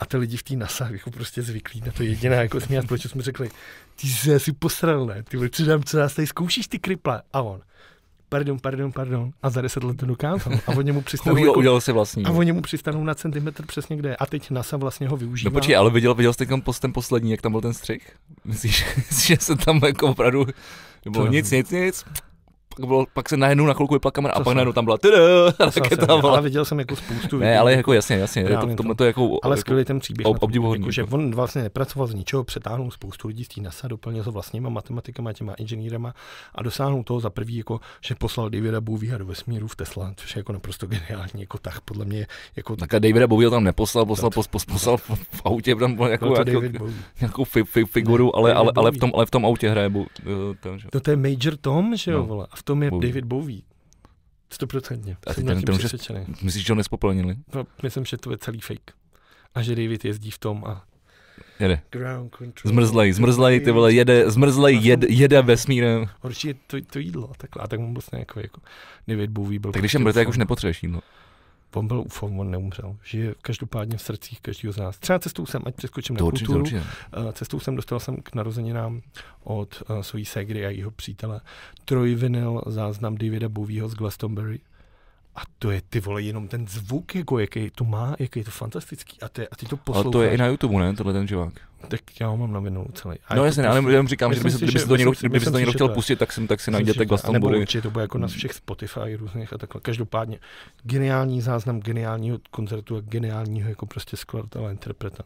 A ty lidi v té NASA jako prostě zvyklí na to jediné jako smět, proč jsme řekli, ty jsi asi posral, ne? Ty co nám, co nás tady zkoušíš ty kriple? A on, pardon, pardon, pardon. A za deset let to dokázal. A oni mu (laughs) přistanou. jako, udělal si vlastní. A oni mu přistanou na centimetr přesně kde. A teď NASA vlastně ho využívá. No počkej, ale viděl, viděl jsi ten, ten poslední, jak tam byl ten střih? Myslíš, (laughs) že se tam jako opravdu nebo nic, nic, nic. Pak, bylo, pak se najednou na chvilku vypla kamera a pak najednou tam byla (laughs) tada, raketa. Ale viděl jsem jako spoustu Ne, ale jako jasně, jasně. To, to, to, to, jako, ale skvělý ten příběh. Ob, obdivuhodný. Jako, že on vlastně nepracoval z ničeho, přetáhnul spoustu lidí z té NASA, doplnil to vlastníma matematikama, těma inženýrama a dosáhnul toho za prvý, jako, že poslal Davida Bowieho do vesmíru v Tesla, což je jako naprosto geniální, jako tak podle mě. Jako, tak a Davida Bowieho tam neposlal, poslal, pos, pos, poslal v, v, autě tam jako, jako, nějakou fi, fi, figuru, ale, ale, ale, v tom, ale v tom autě hraje. To, to je Major Tom, že jo, no. A v tom je David Bowie Bowie. Stoprocentně. A ty ten, ten už myslíš, že ho nespopolnili? No, myslím, že to je celý fake. A že David jezdí v tom a Jede. Zmrzlej, zmrzlej, ty vole, jede, zmrzlej, jede, jede vesmírem. Určitě to, to jídlo, takhle, a tak mu vlastně jako, jako David Bowie byl. Tak když je mrtvý, tak už nepotřebuješ jídlo. On byl UFO, on neumřel. Žije každopádně v srdcích každého z nás. Třeba cestou jsem, ať přeskočím na určitě, kulturu, určitě. Eh, cestou jsem dostal jsem k narozeninám od uh, svojí ségry a jeho přítele trojvinyl záznam Davida Bowieho z Glastonbury. A to je ty vole jenom ten zvuk, jako jaký to má, jaký je to fantastický. A ty, a ty to posloucháš. Ale to je i na YouTube, ne, tohle ten živák. Tak já ho mám na vinu celý. A no jasně, ale jenom říkám, že kdyby, si, kdyby to někdo, kdyby to někdo chtěl pustit, tak si, tak si najděte Glastonbury. Nebo určitě to bude jako na všech Spotify různých a takhle. Každopádně geniální záznam geniálního koncertu a geniálního jako prostě skladatele, interpreta.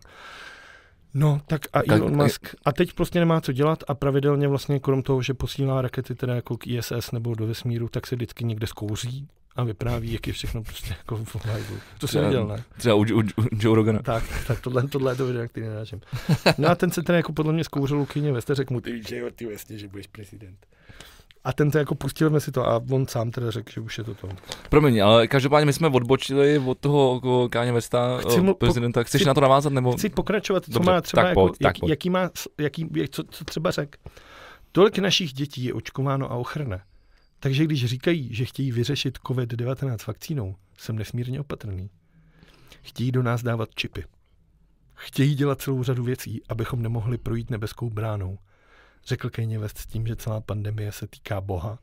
No, tak a Elon Musk. A teď prostě nemá co dělat a pravidelně vlastně krom toho, že posílá rakety teda jako k ISS nebo do vesmíru, tak se vždycky někde zkouří a vypráví, jak je všechno prostě jako v live. To jsem viděl, ne? Třeba u, u, u Joe Rogana. Tak, tak tohle, tohle je to video, který nenáčem. No a ten se ten jako podle mě zkouřil u kyně veste, řekl mu, ty víš, že jo, ty vlastně, že budeš prezident. A ten to jako pustil si to a on sám teda řekl, že už je to to. Promiň, ale každopádně my jsme odbočili od toho jako Káně Vesta, chci mu, prezidenta. Chceš chci, na to navázat? Nebo? Chci pokračovat, co Dobře, má třeba, tak jako, pojď, jak, tak jaký má, jaký, co, co třeba řekl. Tolik našich dětí je očkováno a ochrne. Takže když říkají, že chtějí vyřešit COVID-19 vakcínou, jsem nesmírně opatrný. Chtějí do nás dávat čipy. Chtějí dělat celou řadu věcí, abychom nemohli projít nebeskou bránou. Řekl Kanye West s tím, že celá pandemie se týká Boha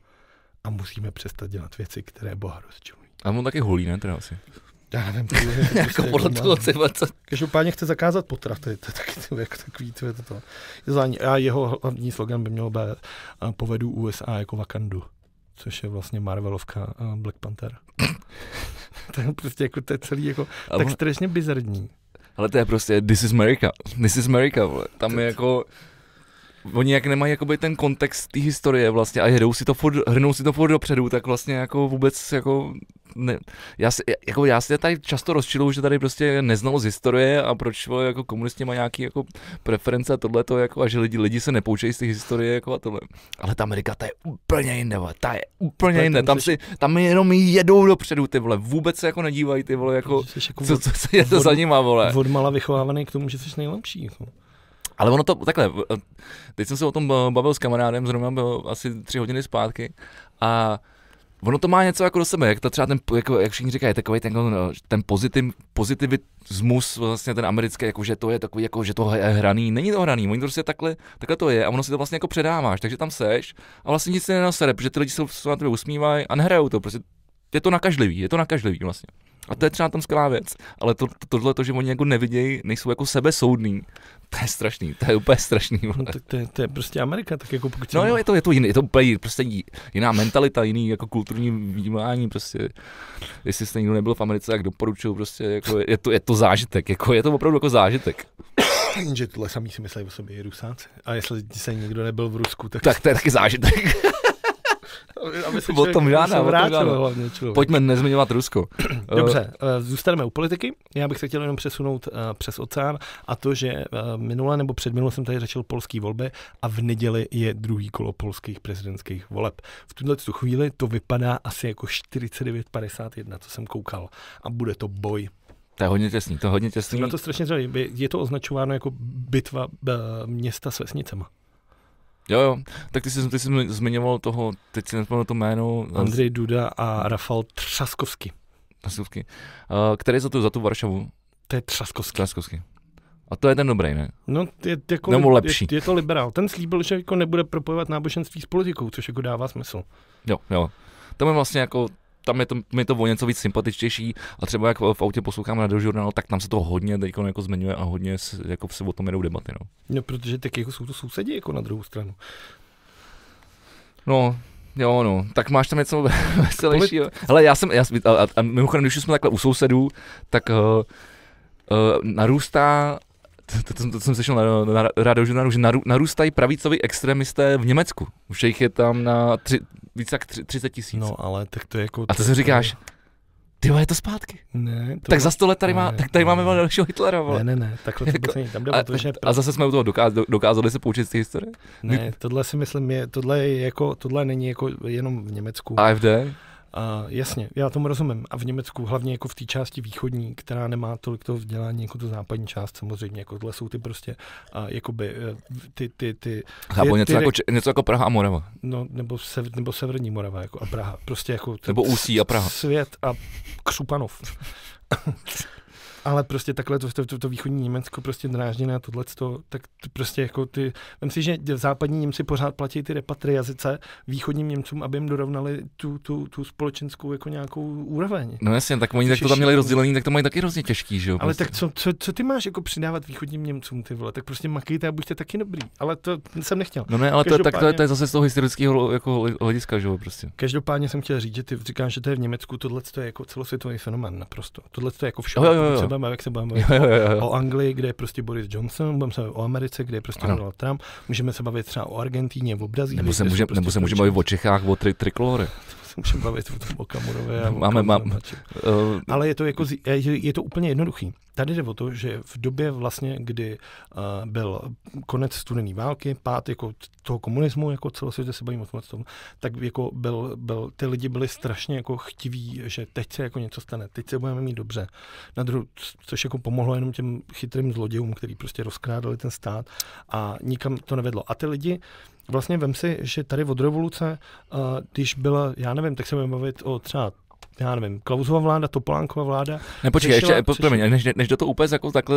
a musíme přestat dělat věci, které Boha rozčilují. A on taky hulí, ne, teda asi. Já nevím, to je to (laughs) jako prostě podle toho, třeba, co... Každopádně chce zakázat potraty, to je taky to, jako takový, to je to, to. A jeho hlavní slogan by měl být povedu USA jako Wakandu, což je vlastně Marvelovka a Black Panther. (laughs) to je prostě jako, to je celý jako, A tak strašně bizarní. Ale to je prostě This is America. This is America, vole. Tam je jako... Oni jak nemají jakoby ten kontext té historie vlastně a jedou si to furt, hrnou si to furt dopředu, tak vlastně jako vůbec jako ne, já, si, jako já si tady často rozčiluju, že tady prostě neznalost historie a proč jako komunisti mají nějaký jako preference a tohle to jako a že lidi, lidi se nepoučejí z té historie jako a tohle. Ale ta Amerika ta je úplně jinde, vole, ta je úplně jinde, tam si, tam jenom jedou dopředu ty vole, vůbec se jako nedívají ty vole, jako, jako co, co, co je to za nima vole. od mala vychovávaný k tomu, že jsi nejlepší. Jako. Ale ono to takhle, eh, teď jsem se o tom eh, bavil s kamarádem, zrovna byl asi tři hodiny zpátky a ono to má něco jako do sebe, jak to třeba ten, jako, jak všichni říkají, takový ten, eh, ten pozitiv, pozitivismus vlastně ten americký, jako, že to je takový, jako, že to je hraný, není to hraný, oni to prostě takhle, takhle to je a ono si to vlastně jako předáváš, takže tam seš a vlastně nic se nenasere, protože ty lidi se se na tebe usmívají a nehrajou to, prostě je to nakažlivý, je to nakažlivý vlastně. A to je třeba tam skvělá věc, ale to, to, tohle, to, že oni jako nevidějí, nejsou jako sebesoudný, to je strašný, to je úplně strašný. vole. No, tak to, je, to je prostě Amerika, tak jako pokud No jo, je to, je to jiný, je to úplně prostě jiná mentalita, jiný jako kulturní vnímání, prostě, jestli jste nikdo nebyl v Americe, tak doporučuju, prostě, jako je, to, je to zážitek, jako je to opravdu jako zážitek. že tohle samý si myslí o sobě i Rusáci. A jestli se nikdo nebyl v Rusku, tak... Tak to je taky zážitek. (laughs) (laughs) aby se o člověk tom žádná, se o tom vrátil hlavně člověk. Pojďme nezmiňovat Rusko. (clears throat) Dobře, eh, zůstaneme u politiky. Já bych se chtěl jenom přesunout eh, přes oceán a to, že eh, minule nebo předminule jsem tady řešil polský volby a v neděli je druhý kolo polských prezidentských voleb. V tuhle tu chvíli to vypadá asi jako 49-51, co jsem koukal. A bude to boj. To je hodně těsný, to je hodně těsný. Jsem na to strašně zvědavý. Je- to označováno jako bitva města s vesnicema. Jo, jo, tak ty jsi, ty jsi zmiňoval toho, teď si nespomenu to jméno, Andrej Duda a Rafal Třaskovský. Nasivky, uh, který je za tu, za tu Varšavu? To je Třaskovský. Klaskovský. A to je ten dobrý, ne? No, je, jako, Nebo lepší. Je, je, to liberál. Ten slíbil, že jako nebude propojovat náboženství s politikou, což jako dává smysl. Jo, jo. Tam je vlastně jako, tam je to, mi to o něco víc sympatičtější a třeba jak v autě poslouchám na žurnál, tak tam se to hodně teď jako zmiňuje a hodně jako se o tom jedou debaty, no. No, protože tak jako jsou to sousedi jako na druhou stranu. No, jo, no, tak máš tam něco (laughs) veselějšího. Hele, já jsem, já, a, a, mimochodem, když jsme takhle u sousedů, tak uh, uh, narůstá, to, to, to, jsem slyšel na, na, na radiožurnálu, že naru, narůstají pravicoví extremisté v Německu. Už jich je tam na tři, víc jak tři- 30 tisíc. No, ale tak to je jako... A to si říkáš, ty je to zpátky. Ne, to tak za sto let tady, má, ne, tak tady ne. máme dalšího Hitlera, vole. Ne, ne, ne, takhle to Jako- vůbec není. Tam jde A, to, že... a zase jsme u toho dokázali, dokázali se poučit z té historie? Ne, tohle si myslím, je, tohle, je jako, tohle není jako jenom v Německu. AFD? A jasně, já tomu rozumím. A v Německu, hlavně jako v té části východní, která nemá tolik toho vzdělání jako tu západní část, samozřejmě, jako tohle jsou ty prostě, a jakoby, eh, ty, ty, ty, Chápu, ty- něco, ty- jako, něco jako Praha a Morava. no, nebo, sever, nebo severní Morava, jako a Praha, prostě jako Nebo Ústí a Praha. svět a Křupanov. (laughs) Ale prostě takhle to, to, to, to východní Německo prostě drážděné a tohleto, tak ty prostě jako ty, vem si, že západní Němci pořád platí ty repatriazice východním Němcům, aby jim dorovnali tu, tu, tu společenskou jako nějakou úroveň. No jasně, tak oni tak to tam měli rozdělený, tak to mají taky hrozně těžký, že jo? Ale prostě. tak co, co, co, ty máš jako přidávat východním Němcům, ty vole, tak prostě makejte a buďte taky dobrý. Ale to jsem nechtěl. No ne, ale to, tak to, je- to je zase z toho historického jako hlediska, že jo, prostě. Každopádně jsem chtěl říct, že ty říkáš, že to je v Německu, tohle to je jako celosvětový fenomén naprosto. Tohle to je jako všude. Jo, jo, jo, Pokud jo. se budeme, jak se budeme bavit Jo, jo, jo, o Anglii, kde je prostě Boris Johnson, budeme se bavit o Americe, kde je prostě Ano. Donald Trump, můžeme se bavit třeba o Argentíně, v Brazílii. Nebo se, může, prostě nebo se můžeme bavit o Čechách, o tri, (laughs) můžeme bavit o tom Okamurově. a o Máme- mám-. Uh, Ale je to, jako, je, je to úplně jednoduchý. Tady jde o to, že v době vlastně, kdy uh, byl konec studené války, pád jako toho komunismu, jako celosvětě se bavíme o tom, tak jako byl, byl, ty lidi byli strašně jako chtiví, že teď se jako něco stane, teď se budeme mít dobře. Na druhou, což jako pomohlo jenom těm chytrým zlodějům, který prostě rozkrádali ten stát a nikam to nevedlo. A ty lidi, Vlastně vem si, že tady od revoluce, uh, když byla, já nevím, tak se budeme bavit o třeba já nevím, Klausova vláda, Topolánková vláda. Ne, počkej, řešila- ještě, řešila- promiň, než, než do toho úplně jako takhle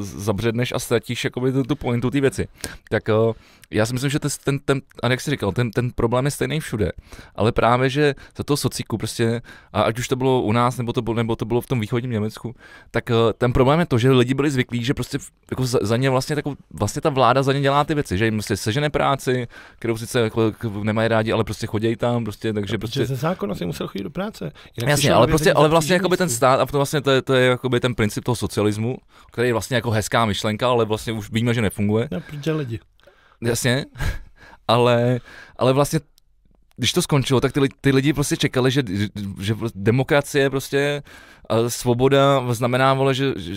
zabředneš a ztratíš jakoby tu, tu pointu té věci, tak uh, já si myslím, že ten, ten, ten a jak jsi říkal, ten, ten problém je stejný všude, ale právě, že za toho sociku prostě, a ať už to bylo u nás, nebo to bylo, nebo to bylo v tom východním Německu, tak uh, ten problém je to, že lidi byli zvyklí, že prostě jako za, za ně vlastně, takovou, vlastně ta vláda za ně dělá ty věci, že jim prostě sežene práci, kterou sice jako k- nemají rádi, ale prostě chodí tam, prostě, takže prostě... Ze zákona si musel chodit do práce. Jinak Jasně, ale na prostě, ale vlastně jakoby ten příživnictví. stát, a to vlastně to je, to je jakoby ten princip toho socialismu, který je vlastně jako hezká myšlenka, ale vlastně už víme, že nefunguje. No, protože lidi. Jasně, (laughs) ale, ale vlastně když to skončilo, tak ty, ty lidi prostě čekali, že, že, demokracie prostě, a svoboda znamená, vole, že, že,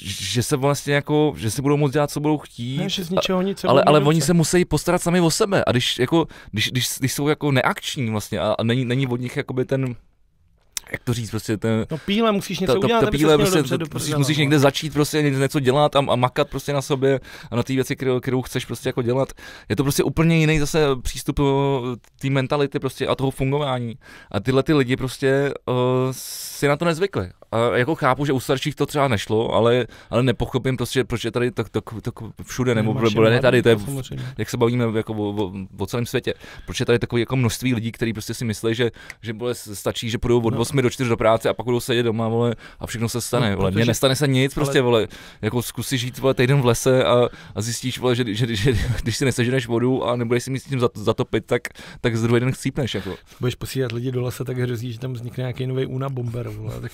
že se vlastně jako, že si budou moct dělat, co budou chtít. Ne, že z ničeho nic. ale, ale oni se musí postarat sami o sebe a když, jako, když, když, když jsou jako neakční vlastně a, a není, není od nich jakoby ten, jak to říct, prostě ten, No píle musíš něco ta, ta, udělat, ta píle prostě, dobře musíš, musíš někde začít prostě ně- něco dělat a, a makat prostě na sobě a na té věci, kterou, kterou chceš prostě jako dělat. Je to prostě úplně jiný zase přístup uh, té mentality prostě a toho fungování. A tyhle ty lidi prostě uh, si na to nezvykli. A jako chápu, že u starších to třeba nešlo, ale, ale nepochopím prostě, proč je tady tak, tak, tak všude, nebo Máš nebo ne tady, to je samozřejmě. jak se bavíme jako o, o, o celém světě. Proč je tady takové jako množství lidí, kteří prostě si myslí, že, že vole, stačí, že půjdou od No. 8 do 4 do práce a pak budou sedět doma vole, a všechno se stane. No, vole. Mně nestane se nic, ale- prostě, vole, jako zkusí žít vole, týden v lese a, a zjistíš, vole, že, že, že, že, (laughs) když si neseženeš vodu a nebudeš si mít s tím zat- zatopit, tak, tak z druhý den chcípneš. Jako. Budeš posílat lidi do lesa, tak hrozí, že tam vznikne nějaký nový Una Bomber, vole, tak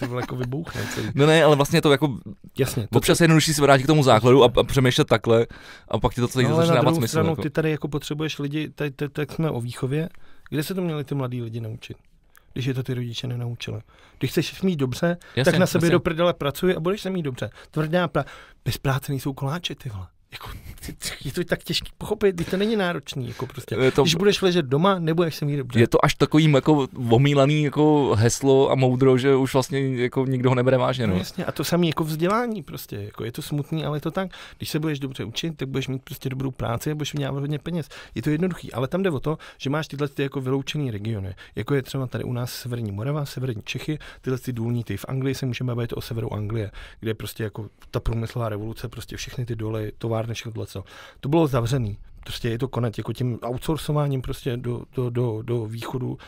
to vole jako vybouchne celý. No ne, ale vlastně to jako, Jasně. To, občas je jednodušší se vrátit k tomu základu a, a přemýšlet takhle a pak ti to celý no, začne dávat smysl. stranu, Jako. ty tady jako potřebuješ lidi, tak jsme o výchově, kde se to měli ty mladí lidi naučit? Když je to ty rodiče nenaučili. Když chceš mít dobře, Jasně, tak na sebe jasně. do prdele pracuj a budeš se mít dobře. Tvrdá pra... Bez práce nejsou koláče, ty vole. Jako, je to tak těžký pochopit, když to není náročný, jako prostě. Je to, Když budeš ležet doma, nebudeš se mít dobře. je to až takovým jako omílaný jako heslo a moudro, že už vlastně jako nikdo ho nebere vážně. No No. jasně, a to samé jako vzdělání prostě, jako je to smutný, ale je to tak. Když se budeš dobře učit, tak budeš mít prostě dobrou práci a budeš vydělávat hodně peněz. Je to jednoduchý, ale tam jde o to, že máš tyhle ty jako vyloučený regiony, jako je třeba tady u nás Severní Morava, Severní Čechy, tyhle ty důlní, ty v Anglii se můžeme bavit o severu Anglie, kde prostě jako ta průmyslová revoluce, prostě všechny ty doly, továrny, všechno tohle. To bylo zavřený. Prostě je to konec jako tím outsourcováním prostě do, do, do, do východu,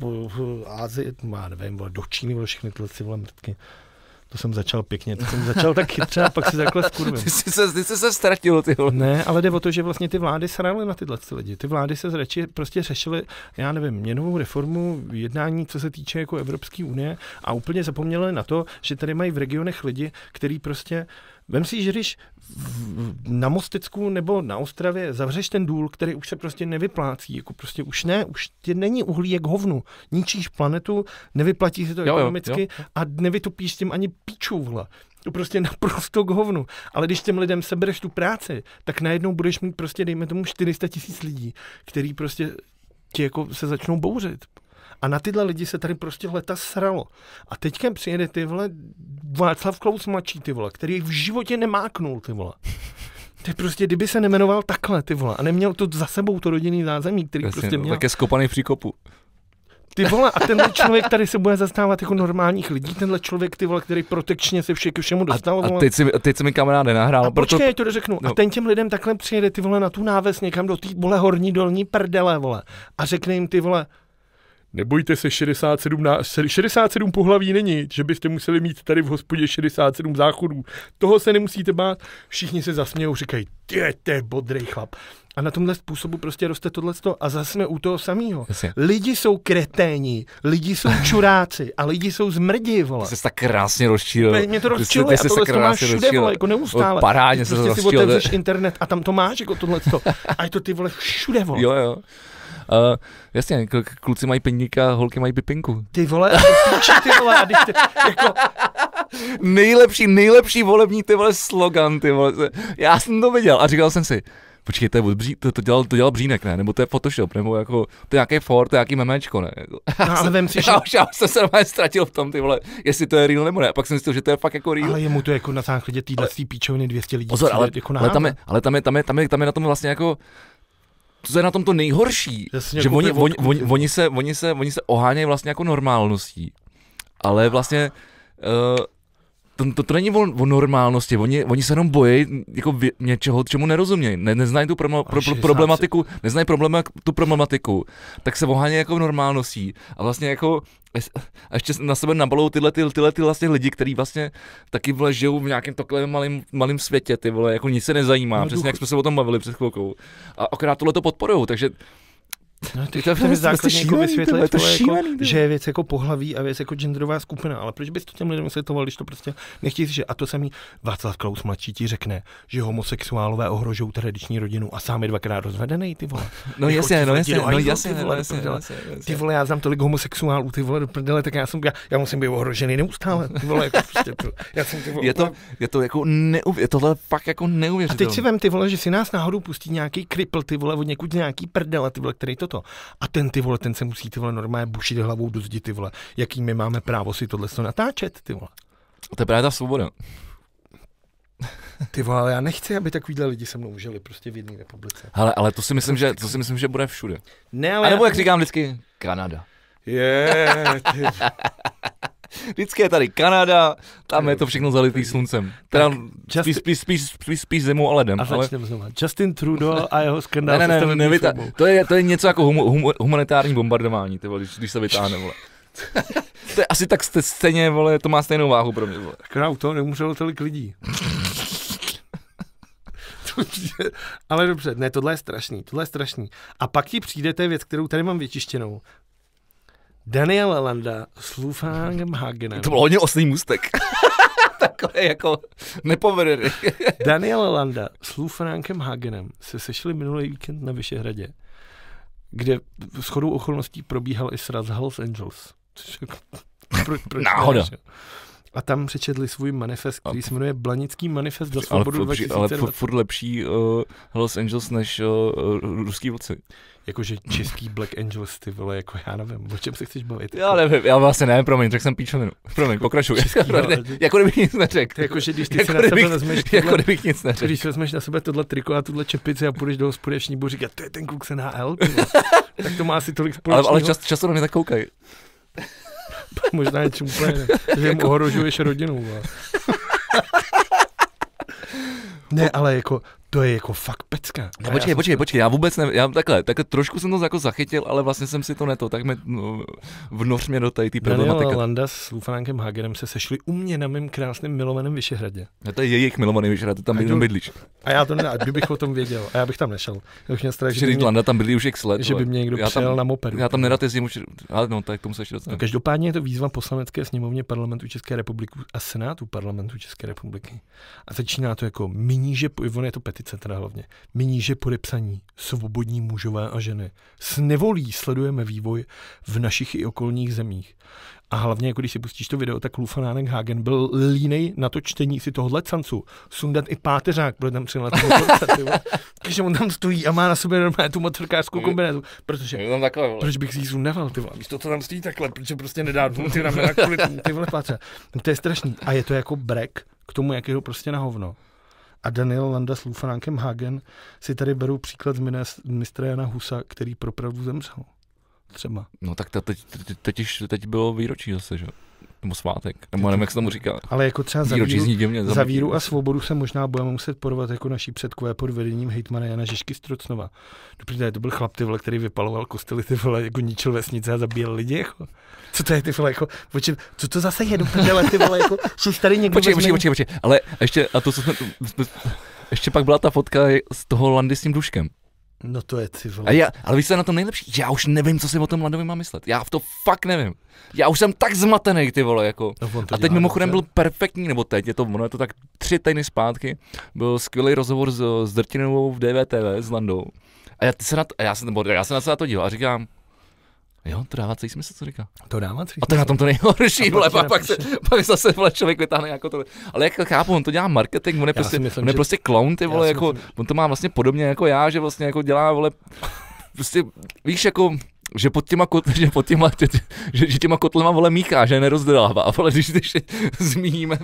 uh, v Ázii, já nevím, do Číny, vole, všechny tyhle ty vole mrtky. To jsem začal pěkně, to jsem začal tak chytře a pak si takhle skurvím. Ty jsi se, ty jsi se ztratil, ty vole. Ne, ale jde o to, že vlastně ty vlády sraly na tyhle ty lidi. Ty vlády se zreči, prostě řešily, já nevím, měnovou reformu, jednání, co se týče jako Evropské unie a úplně zapomněly na to, že tady mají v regionech lidi, který prostě Vem si, že když na Mostecku nebo na Ostravě zavřeš ten důl, který už se prostě nevyplácí, jako prostě už ne, už tě není uhlí jak hovnu. Ničíš planetu, nevyplatí se to Jo, jo, ekonomicky a nevytopíš tím ani píčů. To prostě naprosto k hovnu. Ale když těm lidem sebereš tu práci, tak najednou budeš mít prostě, dejme tomu, 400 tisíc lidí, který prostě ti jako se začnou bouřit. A na tyhle lidi se tady prostě leta sralo. A teďka přijede ty vole Václav Klaus mladší, ty vole, který v životě nemáknul, ty vole. Je prostě, kdyby se nemenoval takhle, ty vole, a neměl to za sebou to rodinný zázemí, který Jasně, prostě no, měl. tak je skopaný v příkopu. Ty vole, a tenhle člověk tady se bude zastávat jako normálních lidí, tenhle člověk, ty vole, který protekčně se vše, všemu dostal, A vole. teď si, teď si mi kamarád nenahrál, A proto... počkej, to řeknu. no. A ten těm lidem takhle přijede ty vole na tu náves někam do té vole horní dolní prdele, vole. A řekne jim ty vole, Nebojte se, 67, ná... 67 pohlaví není, že byste museli mít tady v hospodě 67 záchodů. Toho se nemusíte bát. Všichni se zasmějou, říkají, ty, to je bodrý chlap. A na tomhle způsobu prostě roste tohle a zase jsme u toho samého. Lidi jsou kreténi, lidi jsou (laughs) čuráci a lidi jsou zmrdi, vole. Ty jsi tak krásně rozčílil. Mě to Ty ty a tohle se to máš všude, vole, jako neustále. Parádně Ty se to prostě si otevřeš internet a tam to máš, jako tohle A je to ty vole všude, vole. Jo, jo. Uh, jasně, kluci mají peníka, holky mají pipinku. Ty vole, píče, ty vole, a když ty, jako, Nejlepší, nejlepší volební ty vole slogan, ty vole. Já jsem to viděl a říkal jsem si, počkej, to, je od Bří, to, to, dělal, to dělal Břínek, ne? Nebo to je Photoshop, nebo jako, to je nějaký Ford, to je nějaký memečko, ne? Jako, no, ale vem si, že, já, už, já jsem se normálně ztratil v tom, ty vole, jestli to je real nebo ne. A pak jsem zjistil, že to je fakt jako real. ale jemu to jako na základě téhle píčoviny 200 lidí Pozor, ale, jako ale tam, je, ale tam, je, tam, je, tam, je, tam je na tom vlastně jako to je na tom to nejhorší, Jasně, že oni, oni, oni, oni, se, oni, se, oni se ohánějí vlastně jako normálností, ale vlastně uh, to, to, to není o, o normálnosti, oni, oni se jenom bojí jako vě, něčeho, čemu nerozumějí, ne, neznají tu promo, pro, pro, 60. problematiku, neznají problema, tu problematiku, tak se ohánějí jako normálností. A vlastně jako a ještě na sebe nabalou tyhle, ty, tyhle ty vlastně lidi, kteří vlastně taky vole, žijou v nějakém takovém malém, malém světě, ty vole, jako nic se nezajímá, no, přesně duch- jak jsme se o tom bavili před chvilkou. A akorát tohle to podporují, takže No, ty To to základně jako šílený, vysvětlit, to je jako, šílený, tyhle. že je věc jako pohlaví a věc jako genderová skupina. Ale proč bys to těm lidem vysvětloval, když to prostě nechtějí že A to samý Václav Klaus mladší ti řekne, že homosexuálové ohrožují tradiční rodinu a sám je dvakrát rozvedený, ty vole. (laughs) no Jako jasně, ti no jasně, no jasně, ty no vole, jasně, prdele. jasně, jasně. Ty vole, já znám tolik homosexuálů, ty vole, do prdele, tak já jsem, já, já musím být ohrožený neustále, ty vole, jako prostě, to, já jsem ty vole, Je to, je to jako neuvěřitelné, je tohle fakt jako a neuvěřitelné. teď si vem ty vole, že si nás náhodou pustí nějaký kripl, ty vole, od někud nějaký prdele, ty vole, který toto. A ten ty vole, ten se musí ty vole normálně bušit hlavou do zdi, ty vole. Jaký my máme právo si tohle natáčet, ty vole. To je právě ta svoboda. Ty vole, ale já nechci, aby takovýhle lidi se mnou žili prostě v jedné republice. Hele, ale to si myslím, že, to si myslím, že bude všude. Ne, A ale nebo já- jak říkám vždycky, Kanada. Je, ty, (laughs) Vždycky je tady Kanada, tam je to všechno zalitý sluncem. Teda Justin- spíš, spíš, spíš, spíš, spíš zimou a ledem. a ale... znova. Justin Trudeau a jeho skandál. Ne, ne, ne, nevytá... firmou. to, je, to je něco jako humu, humu, humanitární bombardování, ty vole, když, když se vytáhne, vole. (laughs) to je asi tak st- stejně, vole, to má stejnou váhu pro mě, vole. Akorát u toho neumřelo tolik lidí. (laughs) Ale dobře, ne, tohle je strašný, tohle je strašný. A pak ti přijde té věc, kterou tady mám vyčištěnou. Daniel Landa s Lufangem Hagenem. To byl hodně oslý můstek. (laughs) Takové jako nepovedený. (laughs) Daniel Landa s Lufangem Hagenem se sešli minulý víkend na Vyšehradě, kde s chodou okolností probíhal i sraz Hells Angels. Což jako, (laughs) pro, proč Náhoda. ne, že? A tam přečetli svůj manifest, který se jmenuje Blanický manifest za ale, svobodu ale 2020. furt, furt lepší uh, Los Angeles než uh, ruský vlci. Jakože český Black Angels, ty vole, jako já nevím, o čem se chceš bavit. Já nevím, já vlastně nevím, promiň, řekl jsem píčovinu. Promiň, pokračuj. Český, (laughs) Jako, ale- jako kdybych nic neřekl. To je jako, že když ty Jako si na sebe vezmeš (laughs) Jako tohle, kdybych nic neřekl. když vezmeš na sebe tohle triko a tuhle čepici a půjdeš do hospody a všichni budou říkat, to je ten kluk NHL, ty vole. tak to má asi tolik Ale, společného. ale čas, často na mě tak koukají. (laughs) Možná něčím úplně ne, že jim ohrožuješ rodinu. (laughs) ne, ale jako, to je jako fakt pecka. No, A já počkej, počkej, počkej, já vůbec nevím, já takhle, takhle trošku jsem to jako zachytil, ale vlastně jsem si to neto, tak mi no, vnoř mě do té té Daniel problematiky. Landa s Lufanánkem Hagenem se sešli u mě na mém krásném milovaném Vyšehradě. No, to je jejich milovaný vyšera, ty tam A jdu- bydlíš. A já to nedá, kdybych o tom věděl. A já bych tam nešel. Bych měl strach, že by, mě, Landa tam bydlí už x let. že by mě někdo já přijel tam, na mopedu. Já tam nerad jezdím už, ale no, tak tomu se ještě No, každopádně je to výzva poslanecké sněmovně parlamentu České republiky a senátu parlamentu České republiky. A začíná to jako my níže, on je to petice teda hlavně, my níže podepsaní, svobodní mužové a ženy. S nevolí sledujeme vývoj v našich i okolních zemích. A hlavně, jako když si pustíš to video, tak Lufanánek Hagen byl línej na to čtení si tohohle cancu. Sundat i páteřák, bude tam ty vole. Takže on tam stojí a má na sobě normálně tu motorkářskou kombinézu, protože tam takhle, vole. proč bych si ji sundaval, ty vole? Místo to tam stojí takhle, protože prostě nedá dvou ty ramena kvůli ty vole páce. No to je strašný. A je to jako brek k tomu, jak je ho prostě na hovno. A Daniel Landa s Lufanánkem Hagen si tady berou příklad z mistra Jana Husa, který pro pravdu zemřel. Třeba. No tak teď, teď, teď, teď bylo výročí zase, že? Nebo svátek, nebo nevím, jak se tomu říká. Ale jako třeba za víru, divně. za víru a svobodu se možná budeme muset porovat jako naší předkové pod vedením hejtmana Jana Žižky Strocnova. Dobře, to byl chlap, ty vole, který vypaloval kostely, ty vole, jako ničil vesnice a zabíjel lidi, jako. Co to je, ty vole, jako, počkej, co to zase je do prdele, ty vole, jako, že tady někdo Počkej, počkej, počkej, počkej, ale ještě, a to, co jsme, jsme ještě pak byla ta fotka z toho Landy s tím duškem. No to je, ty vole. A já, ale víš, co je na tom nejlepší? Já už nevím, co si o tom Landovi mám myslet. Já v to fakt nevím. Já už jsem tak zmatený, ty vole, jako. No, to A teď mimochodem byl perfektní, nebo teď, je to, ono je to tak tři týdny zpátky, byl skvělý rozhovor s, s Drtinovou v DVTV s Landou. A já, ty se na to, a já, jsem, nebo já jsem na se na to díval a říkám, jo, to dává celý smysl, co říká. To dává tři A to je na tom to nejhorší, vole, pak pak, se, pak zase vole, člověk vytáhne jako to. Ale jak chápu, on to dělá marketing, on je prostě, myslím, on je že- prostě clown, ty vole, jako, myslím- on to má vlastně podobně jako já, že vlastně jako dělá, vole, prostě, víš, jako, že pod těma, kot, (laughs) že pod těma, tě, že, že těma kotlema vole míchá, že nerozdává, ale když, když (laughs) zmíníme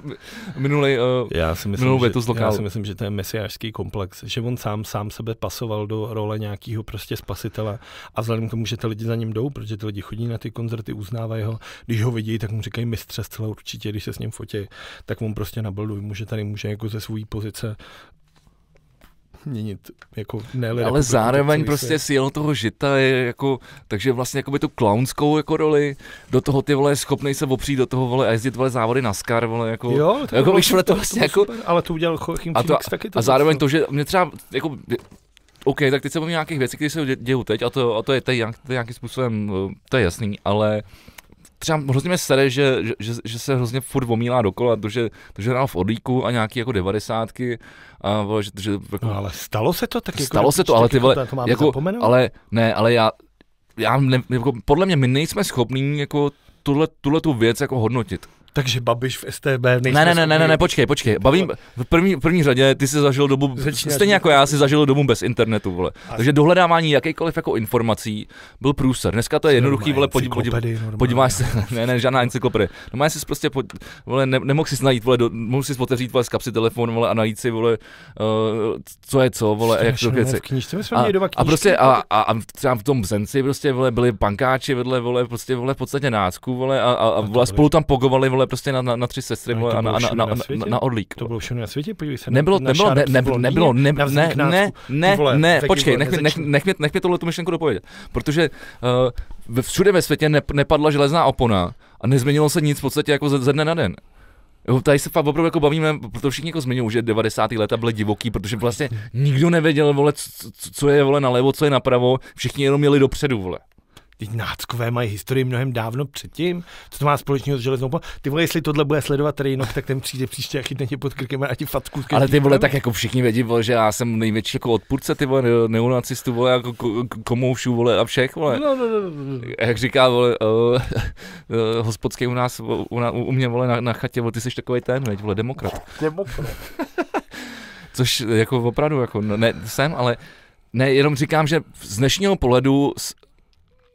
minulý, uh, já si myslím, minulou že, větu z já lokálu. si myslím, že to je mesiářský komplex, že on sám sám sebe pasoval do role nějakého prostě spasitele a vzhledem k tomu, že ty lidi za ním jdou, protože ty lidi chodí na ty koncerty, uznávají ho, když ho vidí, tak mu říkají mistře zcela určitě, když se s ním fotí, tak on prostě nablduj, může tady může jako ze své pozice měnit jako ne ale zároveň prostě síl toho žita je jako, takže vlastně jako by tu clownskou jako roli, do toho ty vole je schopnej se opřít do toho vole a jezdit vole závody na Scar, vole jako, jo, to jako bylo to super, vlastně bylo jako, super, ale to udělal Joachim a, to, Phoenix taky. a zároveň to, že mě třeba jako OK, tak teď se bavím nějakých věcí, které se dě- dějou teď a to, a to je teď nějak, to je nějakým způsobem, eh, to je jasný, ale třeba hrozně mě sere, že, že, že, že, se hrozně furt omílá dokola, to, že, to, že hrál v Odlíku a nějaký jako devadesátky a že, že jako, No ale stalo se to tak jako... Stalo se to, ale ty vole, to, to jako, zapomenout? ale ne, ale já, já ne, jako, podle mě my nejsme schopní jako tuhle, tuhle tu věc jako hodnotit. Takže Babiš v STB Ne, ne, ne, ne, ne, ne, počkej, počkej. Bavím, v první, v první řadě ty jsi zažil dobu, Začínáš stejně jako já si zažil dobu bez internetu, vole. A- Takže dohledávání jakýkoliv jako informací byl průser. Dneska to je jednoduchý, vole, podív, podív, podíváš se, (laughs) ne, ne, žádná encyklopedie. No si prostě, pod, vole, ne, nemohl si najít, vole, do, mohl si otevřít, vole, z kapsy telefon, vole, a najít si, vole, uh, co je co, vole, jak to věci. V knížce A, a prostě a, a, a, třeba v tom Zenci prostě vole, byli pankáči vedle vole, prostě vole v podstatě nácku vole a, a, a vole, spolu tam pogovali vole prostě na, na, na tři sestry vole a na, na, na, na na, Orlík. To bylo všechno na světě, podívej se. Nebylo, na, nebylo, ne, Šárek ne, v Londýně, nebylo, ne, ne, ne, ne, vole, ne, počkej, vole, nech, nech, nech, mě, nech mě tohle tu myšlenku dopovědět. Protože uh, všude ve světě ne, nepadla železná opona a nezměnilo se nic v podstatě jako ze, ze dne na den. Jo, tady se fakt opravdu jako bavíme, protože všichni jako zmiňují, že 90. léta byly divoký, protože vlastně nikdo nevěděl, vole, co, co je vole nalevo, co je napravo, všichni jenom měli dopředu, vole. Teď náckové mají historii mnohem dávno předtím. Co to má společného s železnou oponou? Ty vole, jestli tohle bude sledovat Rejnok, tak ten přijde příště a chytne tě pod krkem a ti facku. Ale ty vole, tak jako všichni vědí, vole, že já jsem největší jako odpůrce, ty vole, neonacistů, vole, jako ko- ko- komoušů, vole, a všech, vole. No, no, no, no, no. Jak říká, vole, uh, uh, (laughs) hospodský u nás, u, u, u mě, vole, na, na chatě, vole, ty jsi takový ten, veď, vole, demokrat. (laughs) Což jako opravdu, jako, no, ne, jsem, ale ne, jenom říkám, že z dnešního pohledu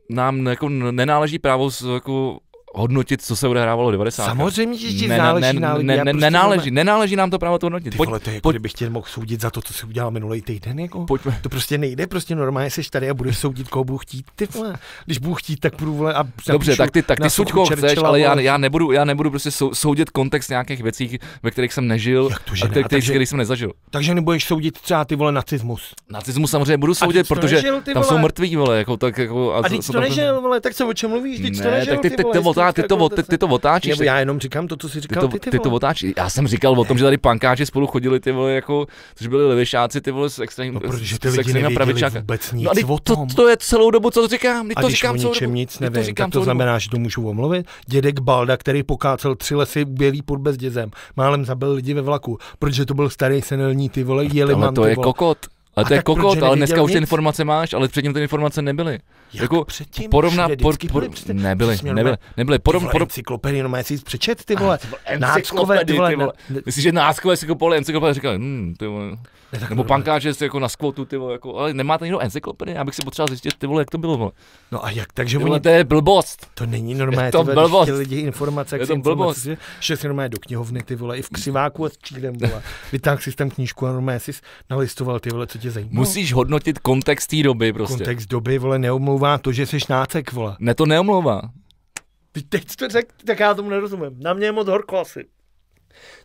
nám jako nenáleží právo jako hodnotit, co se odehrávalo v 90. Samozřejmě, že ti ne, záleží ne, na lidi. ne, ne, prostě nenáleží, nenáleží nám to právo to hodnotit. Ty vole, to je jako pojď- kdybych tě mohl soudit za to, co jsi udělal minulý týden, jako. pojďme. To prostě nejde, prostě normálně jsi tady a budeš soudit, koho budu chtít, ty vole. Když budu chtít, tak budu vole a Dobře, tak ty, tak ty suď koho chceš, ale já, já, nebudu, já nebudu prostě sou, soudit kontext nějakých věcí, ve kterých jsem nežil Jak to, a který, ne? který, Takže- který jsem nezažil. Takže nebudeš soudit třeba ty vole nacismus. Nacismus samozřejmě budu soudit, protože tam jsou mrtví, vole, jako tak jako... A jsou to nežil, vole, tak se o čem mluvíš, to Ne, nežil, tak ty, ty, ty, to, otá, ty, to, ty, ty to otáčíš. Nebo ty- já jenom říkám to, co jsi Ty říkal, to, ty, ty, ty to otáčíš. Já jsem říkal o tom, že tady pankáči spolu chodili ty vole jako, což byli levišáci ty vole s extrémním, No, protože ty lidi nevěděli vůbec nic No o to, tom. to, je celou dobu, co to říkám. A to když říkám o celou ničem dobu. nic nevím, to říkám tak to znamená, že to můžu omluvit. Dědek Balda, který pokácel tři lesy bělý pod bezdězem, málem zabil lidi ve vlaku, protože to byl starý senilní ty vole, jeli to je kokot. Ale A to je kokot, ale dneska už ty informace máš, ale předtím ty informace nebyly. Jak jako předtím? Porovna, Všude por, por, nebyly, nebyly, nebyly. Vole, porom, encyklopedii, no si přečet, ty vole. Náckové, ty vole, ty vole. ne- Myslíš, že náckové si kupovali encyklopedii a říkali, hm, ty vole. ne, Nebo pankáče si jako na skvotu, ty vole, jako, ale nemáte někdo encyklopedii, já bych si potřeboval zjistit, ty vole, jak to bylo, vole. No a jak, takže vole, oni, to je blbost. to není normálně, je to ty vole, blbost. lidi informace, jak Je to blbost. šel si normálně do knihovny, ty vole, i v křiváku a s čílem, vole. Vytáhl si tam knížku a normálně si nalistoval, ty vole, co tě zajímá. Musíš hodnotit kontext té doby prostě. Kontext doby, vole, neomlouvá to, že jsi nácek, vole. Ne, to neomlouvá. Ty teď to řekl, tak já tomu nerozumím. Na mě je moc horko asi.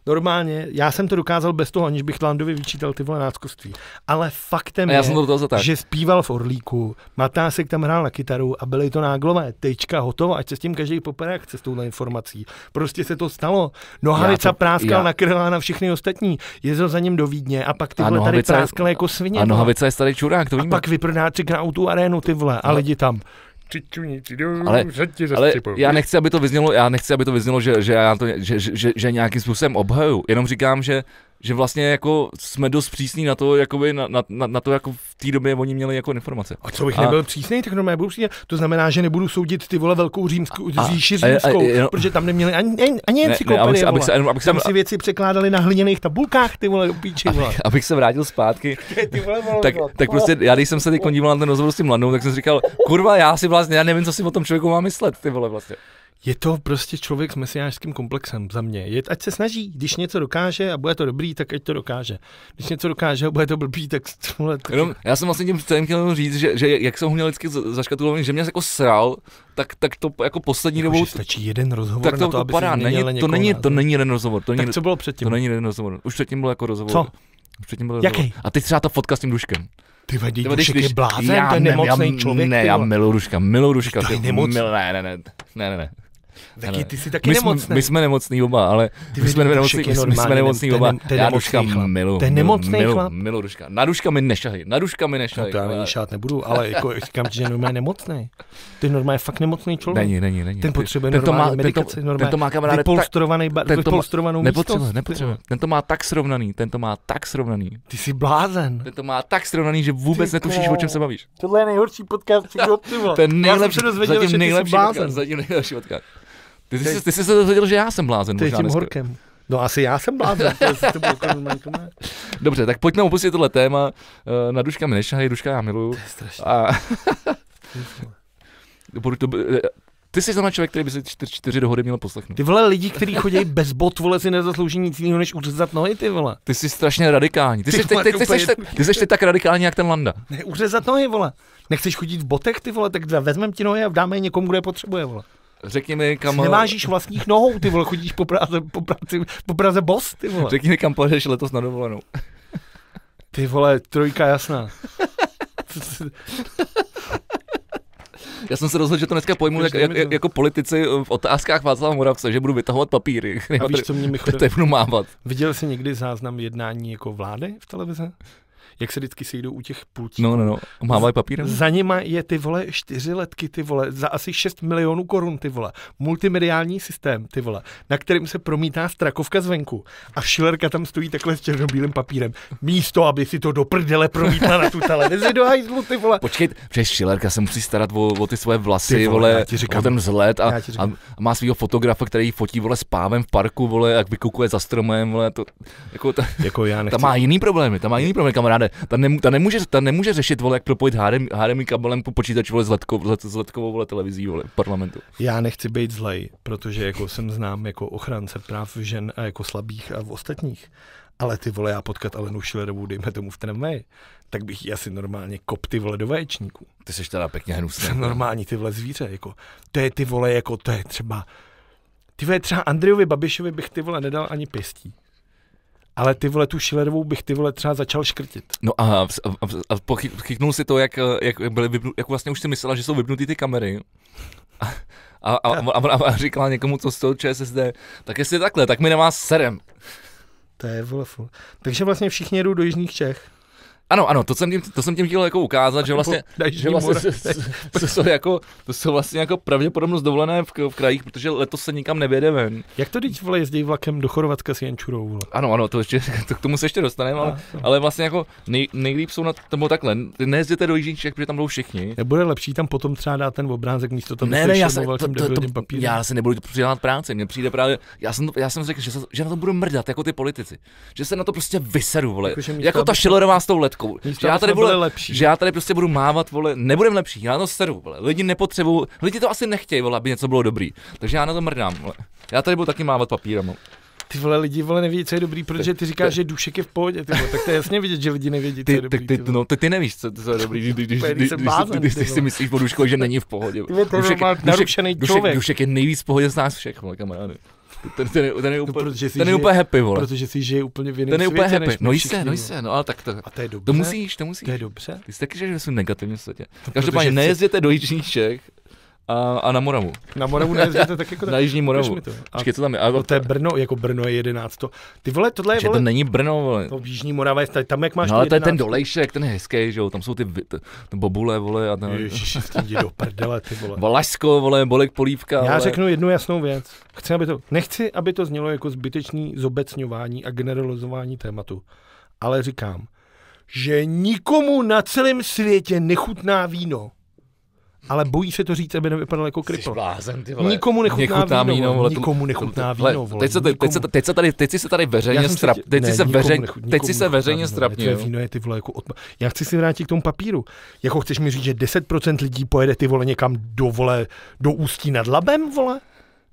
Normálně, já jsem to dokázal bez toho, aniž bych Landovi vyčítal ty vole náckoství. Ale faktem A já je, jsem to toho že zpíval v Orlíku, Matásek tam hrál na kytaru a byly to náglové. Tečka, hotovo, ať se s tím každý popere, jak chce s touhle informací. Prostě se to stalo. Nohavica to- práskal já- na krylá na všechny ostatní. Jezdil za ním do Vídně a pak A tyhle tady Nohavica je- práskal jako svině. A vole. nohavice je starý čurák, to a víme. pak vyprodá třikrát tu arénu, ty vole, a Ale- lidi tam. Ale- Ale já nechci, aby to vyznělo, já nechci, aby to vyznělo, že, že já to že, že, že, že nějakým způsobem obhaju. Jenom říkám, že že vlastně jako jsme dost přísní na to, jakoby na, na, na, na to, jako v té době oni měli jako informace. A co bych a... nebyl přísný, tak normálně budu přísný. To znamená, že nebudu soudit ty vole velkou římskou, a, říši římskou, a, a, a, protože tam neměli ani, ani, ani encyklopedie, abych se, abych se, abych tam si věci překládali na hliněných tabulkách, ty vole, píči, vole. Abych, abych se vrátil zpátky, (laughs) ty vole, vole, tak, vole. tak prostě, já když jsem se teď díval na ten rozhovor s tím mladou, tak jsem si říkal, kurva, já si vlastně, já nevím, co si o tom člověku mám myslet, ty vole vlastně. Je to prostě člověk s mesiářským komplexem za mě. Je, ať se snaží, když něco dokáže a bude to dobrý, tak ať to dokáže. Když něco dokáže a bude to blbý, tak tohle... To... Jenom, já jsem vlastně tím celým chtěl říct, že, že jak jsem ho měl vždycky zaškatulovaný, že mě jako sral, tak, tak to jako poslední jako, dobou... stačí jeden rozhovor tak to, na to, aby padá, není, to, není, to není jeden rozhovor. To tak není, co bylo předtím? To není jeden rozhovor. Už předtím byl jako rozhovor. Co? Už předtím byl Jaký? Rozhovor. A teď třeba ta fotka s tím duškem. Ty vadí, Dušek je blázen, já, to je nemocný člověk. Ne, já miluji Duška, miluji Duška. To je nemocný. Ne, ne, ne, ne, ne, ne. Taky, ty jsi taky my nemocný. Jsme, my jsme nemocný oba, ale ty my jsme nemocný, my, my jsme nemocný oba. Ten, já Duška milu. Ten nemocný milu, chlap. Milu Duška. Na Duška mi nešahy, na Duška mi nešahy. No to já není šát nebudu, ale jako (laughs) říkám ti, že normálně nemocný. Ty normálně fakt nemocný člověk. Není, není, není. Ten potřebuje ten normální medikaci, normálně. Ten to má kamaráde vypolstrovaný, ba, vypolstrovanou nepotřebuje, nepotřebuje. Ten to má tak srovnaný, ten to má tak srovnaný. Ty jsi blázen. Ten to má tak srovnaný, že vůbec netušíš, o čem se bavíš. Tohle je nejhorší podcast, vole. Ten nejlepší, zatím nejlepší podcast, zatím nejlepší podcast. Ty, ty, ty, ty jsi se dozvěděl, že já jsem blázen. Ty tím dneska. horkem. No asi já jsem blázen. (laughs) Dobře, tak pojďme opustit tohle téma. Eh, na Duška mi nešahej, Duška já miluju. To je strašně. A... (laughs) Eh, ty jsi znamená člověk, který by si čtyři, čtyři dohody měl poslechnout. Ty vole lidi, kteří chodí bez bot, vole, si nezaslouží nic jiného, než uřezat nohy, ty vole. Ty jsi strašně radikální. Ty, ty, jsi, ty, ty, ty, ty, ty, ty jsi tak radikální, jak ten Landa. Ne, uřezat nohy, vole. Nechceš chodit v botech, ty vole, tak vezmeme ti nohy a dáme je někomu, kdo je potřebuje, vole. Řekni mi, kam... Nevážíš vlastních nohou, ty vole, chodíš po Praze, po, Praze, po Praze bos, ty vole. Řekni mi, kam pojedeš letos na dovolenou. Ty vole, trojka jasná. Já jsem se rozhodl, že to dneska pojmu jak, jak, jako politici v otázkách Václava Moravce, že budu vytahovat papíry. A víš, co mě (laughs) mimochodem... budu mávat. Viděl jsi někdy záznam jednání jako vlády v televizi? Jak se vždycky sejdou u těch pultí. No, no, no, mávají papírem. Za nima je ty vole čtyři letky, ty vole, za asi 6 milionů korun, ty vole. Multimediální systém, ty vole, na kterým se promítá strakovka zvenku. A Šilerka tam stojí takhle s černobílým papírem. Místo, aby si to do prdele promítla na tu televizi do hajzlu, ty vole. Počkej, že Šilerka se musí starat o, o ty svoje vlasy, ty vole, vole říkám, o ten vzhled a, a, má svého fotografa, který fotí, vole, s pávem v parku, vole, jak vykukuje za stromem, vole, to, jako, ta, jako já nechci. ta má jiný problémy, ta má jiný problém, kamaráde ta, ne, ta, nemůže, ta nemůže řešit, vole, jak propojit HDMI, HDMI kabelem po počítači, vole, s, letko, s letkovou, vole, televizí, vole, parlamentu. Já nechci být zlej, protože jako jsem znám jako ochránce práv žen a jako slabých a v ostatních. Ale ty vole, já potkat Alenu Schillerovou, dejme tomu v tramvaji, tak bych asi normálně kop ty vole do vaječníku. Ty jsi teda pěkně hnusný. Jsem normální ty vole zvíře, jako, to je ty vole, jako, to je třeba, ty vole, třeba Andrejovi Babišovi bych ty vole nedal ani pěstí. Ale ty vole, tu Schillerovou bych ty vole třeba začal škrtit. No a, a, a, a chytnul si to, jak, jak, byly vypnu, jak vlastně už si myslela, že jsou vypnutý ty kamery. A, a, a, a, a, a říkala někomu, co z toho ČSSD, tak jestli takhle, tak mi nemá serem. To je vole, Takže vlastně všichni jedou do Jižních Čech. Ano, ano, to jsem tím, to jsem tím chtěl jako ukázat, že vlastně, že vlastně to, jsou jako, to jsou vlastně jako pravděpodobnost dovolené v, v krajích, protože letos se nikam nevěde ven. Jak to teď vole jezdí vlakem do Chorvatska s Jančurou? Vole? Ano, ano, to, ještě, (laughs) to k tomu se ještě dostaneme, ale, ale vlastně jako nej, nejlíp jsou na tom takhle, nejezděte do Jižních Čech, protože tam budou všichni. Nebude lepší tam potom třeba dát ten obrázek místo toho, ne, ne, já se, to, to, to, já se nebudu přidávat práci, mně přijde právě, já jsem, já jsem řekl, že, se, že na to budu mrdat jako ty politici, že se na to prostě vyseru, vole, jako, jako ta Schillerová s tou letkou. Že já tady vole, lepší. že já tady prostě budu mávat, vole, nebudem lepší, já to seru, vole. Lidi nepotřebují, lidi to asi nechtějí, vole, aby něco bylo dobrý. Takže já na to mrdám, vole. Já tady budu taky mávat papírem. Ty vole, lidi vole neví, co je dobrý, protože ty říkáš, že dušek je v pohodě, ty vole, tak to je jasně vidět, že lidi nevědí, co je dobrý. Ty, ty, no, ty, ty nevíš, co, co je dobrý, když, když, když, když, když si myslíš o duško, že není v pohodě. Ty dušek, člověk. Dušek je nejvíc v pohodě z nás všech, kamarády. Ten, ten, je, ten je úplně, no, ten je úplně happy, vole. Protože si žije úplně v jiném Ten je úplně happy. No jistě, no jistě, no ale tak to. A to je dobře. To musíš, to musíš. To je dobře. Ty jsi taky, že jsou negativní v světě. Každopádně nejezděte do Jižních Čech a, a na Moravu. Na Moravu nejezdíte tak jako tak. (laughs) Na Jižní Moravu. to. A Počkej, co tam je? A, no, to je Brno, jako Brno je 11. Ty vole, tohle je že to vole, není Brno, vole. to Jižní Morava je tady- tam, jak máš No ale to je ten 11. dolejšek, ten je hezký, že jo, tam jsou ty, bobule, vole, a ten... Ježiši, jdi do prdele, ty vole. (laughs) Valašsko, vole, bolek polívka, Já vole. řeknu jednu jasnou věc. Chci, aby to, nechci, aby to znělo jako zbytečný zobecňování a generalizování tématu. Ale říkám, že nikomu na celém světě nechutná víno. Ale bojí se to říct, aby nevypadal jako kripl. blázen, ty Nikomu nechutná víno, vole, to- nikomu nechutná víno, vole, Teď se, teď, teď, se, teď, se tady, teď si se tady veřejně se strap, teď si ne, se nikomu veřejně, teď si se nechutná veřejně víno, strapně, To je jo. víno je ty vole jako odpa- Já chci si vrátit k tomu papíru. Jako chceš mi říct, že 10% lidí pojede ty vole někam do vole, do Ústí nad Labem, vole?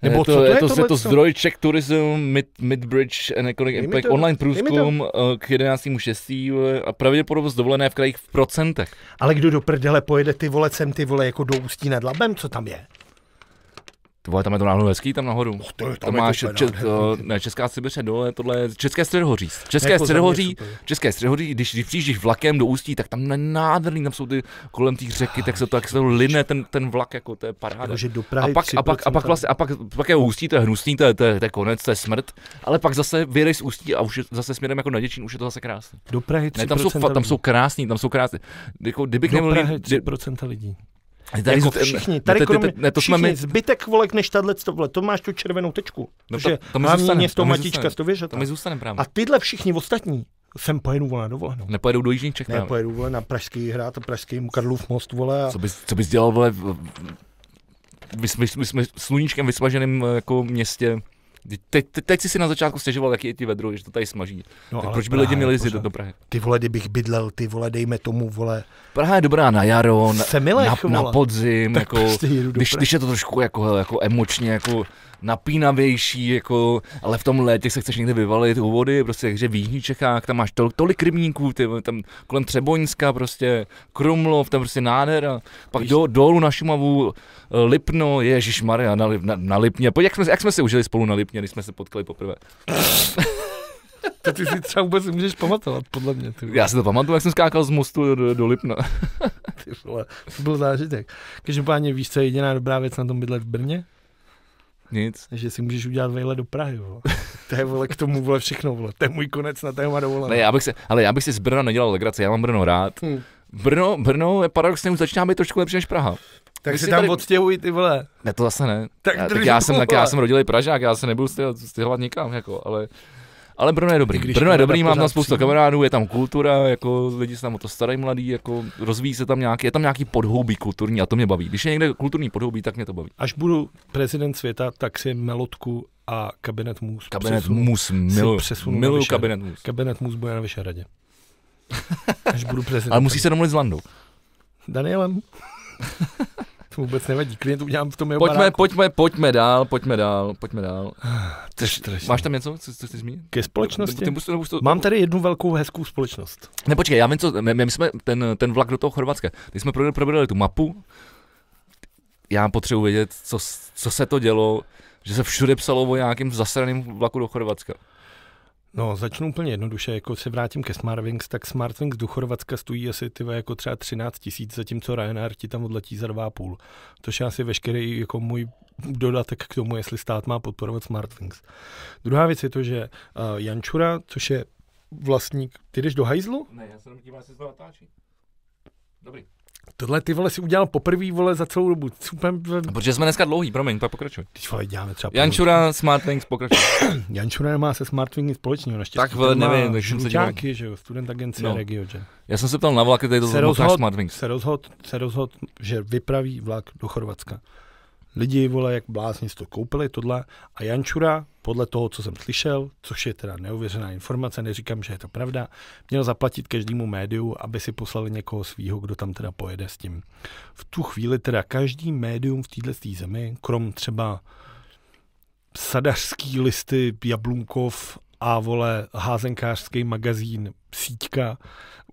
Nebo je to, co to je je to, je to zdroj Czech Tourism Mid, Midbridge and Economic Dej Impact to, online průzkum eh, k 11.6. vole, a pravděpodobnost dovolené v krajích v procentech. Ale kdo do prdele pojede ty vole sem, ty vole jako do Ústí nad Labem, co tam je? Ty vole, tam je to náhodou hezký, tam nahoru. to je, Tam máš úplně če, nádherný. to, ne, Česká Sibiře dole, tohle je České středohoří. České Jako středohoří. České středohoří, když, když přijíždíš vlakem do Ústí, tak tam je nádherný, tam jsou ty kolem té řeky, tak se to, tak se to line ten, ten vlak, jako to je paráda. Jakože do A Prahy pak, a, pak, a pak 3%. vlastně, a pak, pak je Ústí, to je hnusný, to je, to, je, to je konec, to je smrt, ale pak zase vyjedeš z Ústí a už je zase směrem jako na Děčín, už je to zase krásné. Do Prahy 3% Ne, tam jsou, fa- tam lidí. jsou krásný, tam jsou krásný. Jako, kdybych do. Prahy kdy- 3% lidí. Tady, jako ne- všichni, ne, tady ne, kromě, ne, to jsme všichni, my, zbytek volek než tahle vole, to máš tu červenou tečku. No to- to, to mi hlavní zůstane, město to Matička zůstane. to mi zůstane právě. A tyhle všichni ostatní sem pojedu vole na dovolenou. Nepojedou do Jižních Čech Ne, právě. pojedu vole na Pražský hrát a Pražský Karlův most vole a Co bys, co bys dělal, vole, v, v, vys, vys, vys, vys, sluníčkem vysmaženém jako městě. Teď, teď, teď jsi si na začátku stěžoval, jaký je ti vedro, že to tady smaží. no, tak proč by Praha lidi měli jezdit do, do Prahy? Ty vole, kdybych bydlel, ty vole, dejme tomu, vole, Praha je dobrá na jaro, na, Semilech, na, na podzim, tak jako, prostě když, když je to trošku jako, jako emočně, jako napínavější, jako, ale v tom létě se chceš někde vyvalit u vody, prostě, takže v Jižních Čechách, tam máš tol, tolik rybníků, ty, tam kolem Třeboňska, prostě Krumlov, tam prostě nádhera, pak Víš- do, dolů na Šumavu, eh, Lipno, Ježíš Maria, na, na, na Lipně, pojď, jak jsme, jak jsme se užili spolu na Lipně, když jsme se potkali poprvé. (laughs) To ty si třeba vůbec můžeš pamatovat, podle mě. Ty. Já si to pamatuju, jak jsem skákal z mostu do, do, do Lipna. (laughs) ty vole, to byl zážitek. Každopádně víš, co je jediná dobrá věc na tom bydlet v Brně? Nic. Že si můžeš udělat vejle do Prahy, vole. To je, vole, k tomu, vole, všechno, vole. To je můj konec na téma dovolené. Ne, já bych se, ale já bych si z Brna nedělal legraci, já mám Brno rád. Hm. Brno, Brno je paradoxně už začíná být trošku lepší než Praha. Tak si si tam tady- odstěhuj, ty vole. Ne, to zase ne. Tak já, tak já, jsem, tak já jsem rodilý Pražák, já se nebudu stěhovat, stěhovat nikam, jako, ale, ale Brno je dobrý. Když Brno je dobrý, mám tam spoustu přijde. kamarádů, je tam kultura, jako lidi se tam o to starají mladí, jako rozvíjí se tam nějaký, je tam nějaký podhoubí kulturní a to mě baví. Když je někde kulturní podhoubí, tak mě to baví. Až budu prezident světa, tak si melotku a kabinet mus Kabinet přesunu. mus, miluju, miluju kabinet mus. Kabinet mus bude na Vyšehradě. (laughs) Až budu prezident. Ale musí se domluvit s Landou. Danielem? To vůbec nevadí, klient udělám v tom jeho Pojďme, baráku. pojďme, pojďme dál, pojďme dál, pojďme dál. To je strašný. Máš tam něco, co, co chceš zmínit? Ke společnosti? Ty, ty, ty, Mám tady jednu velkou hezkou společnost. Ne, počkej, já vím, co, my, my jsme ten, ten vlak do toho Chorvatska, když jsme probrali, tu mapu, já potřebuji vědět, co, co se to dělo, že se všude psalo o nějakým zasraným vlaku do Chorvatska. No, začnu úplně jednoduše, jako se vrátím ke Smartwings, tak Smartwings do Chorvatska stojí asi ty jako třeba 13 tisíc, zatímco Ryanair ti tam odletí za 2,5. To je asi veškerý jako můj dodatek k tomu, jestli stát má podporovat Smartwings. Druhá věc je to, že uh, Jančura, což je vlastník, ty jdeš do hajzlu? Ne, já se jenom dívám, jestli se to natáčí. Dobrý. Tohle ty vole si udělal poprvé vole za celou dobu. Super, A protože jsme dneska dlouhý, promiň, pak pokračuj. Teď vole děláme třeba Jančura, Smartlinks, pokračuj. (clears throat) Jančura nemá se Smartwings nic společného. Naštěstí Tak, vole, nevím, takže jsem se díval. žluťáky, že jo, student agencie No. Regiogen. Já jsem se ptal na vlak, tady to rozhod- Smartwings. se rozhod, se rozhod, že vypraví vlak do Chorvatska. Lidi, vole, jak blázni to koupili, tohle. A Jančura, podle toho, co jsem slyšel, což je teda neuvěřená informace, neříkám, že je to pravda, měl zaplatit každému médiu, aby si poslali někoho svýho, kdo tam teda pojede s tím. V tu chvíli teda každý médium v této zemi, krom třeba sadařský listy Jablunkov a vole házenkářský magazín Síťka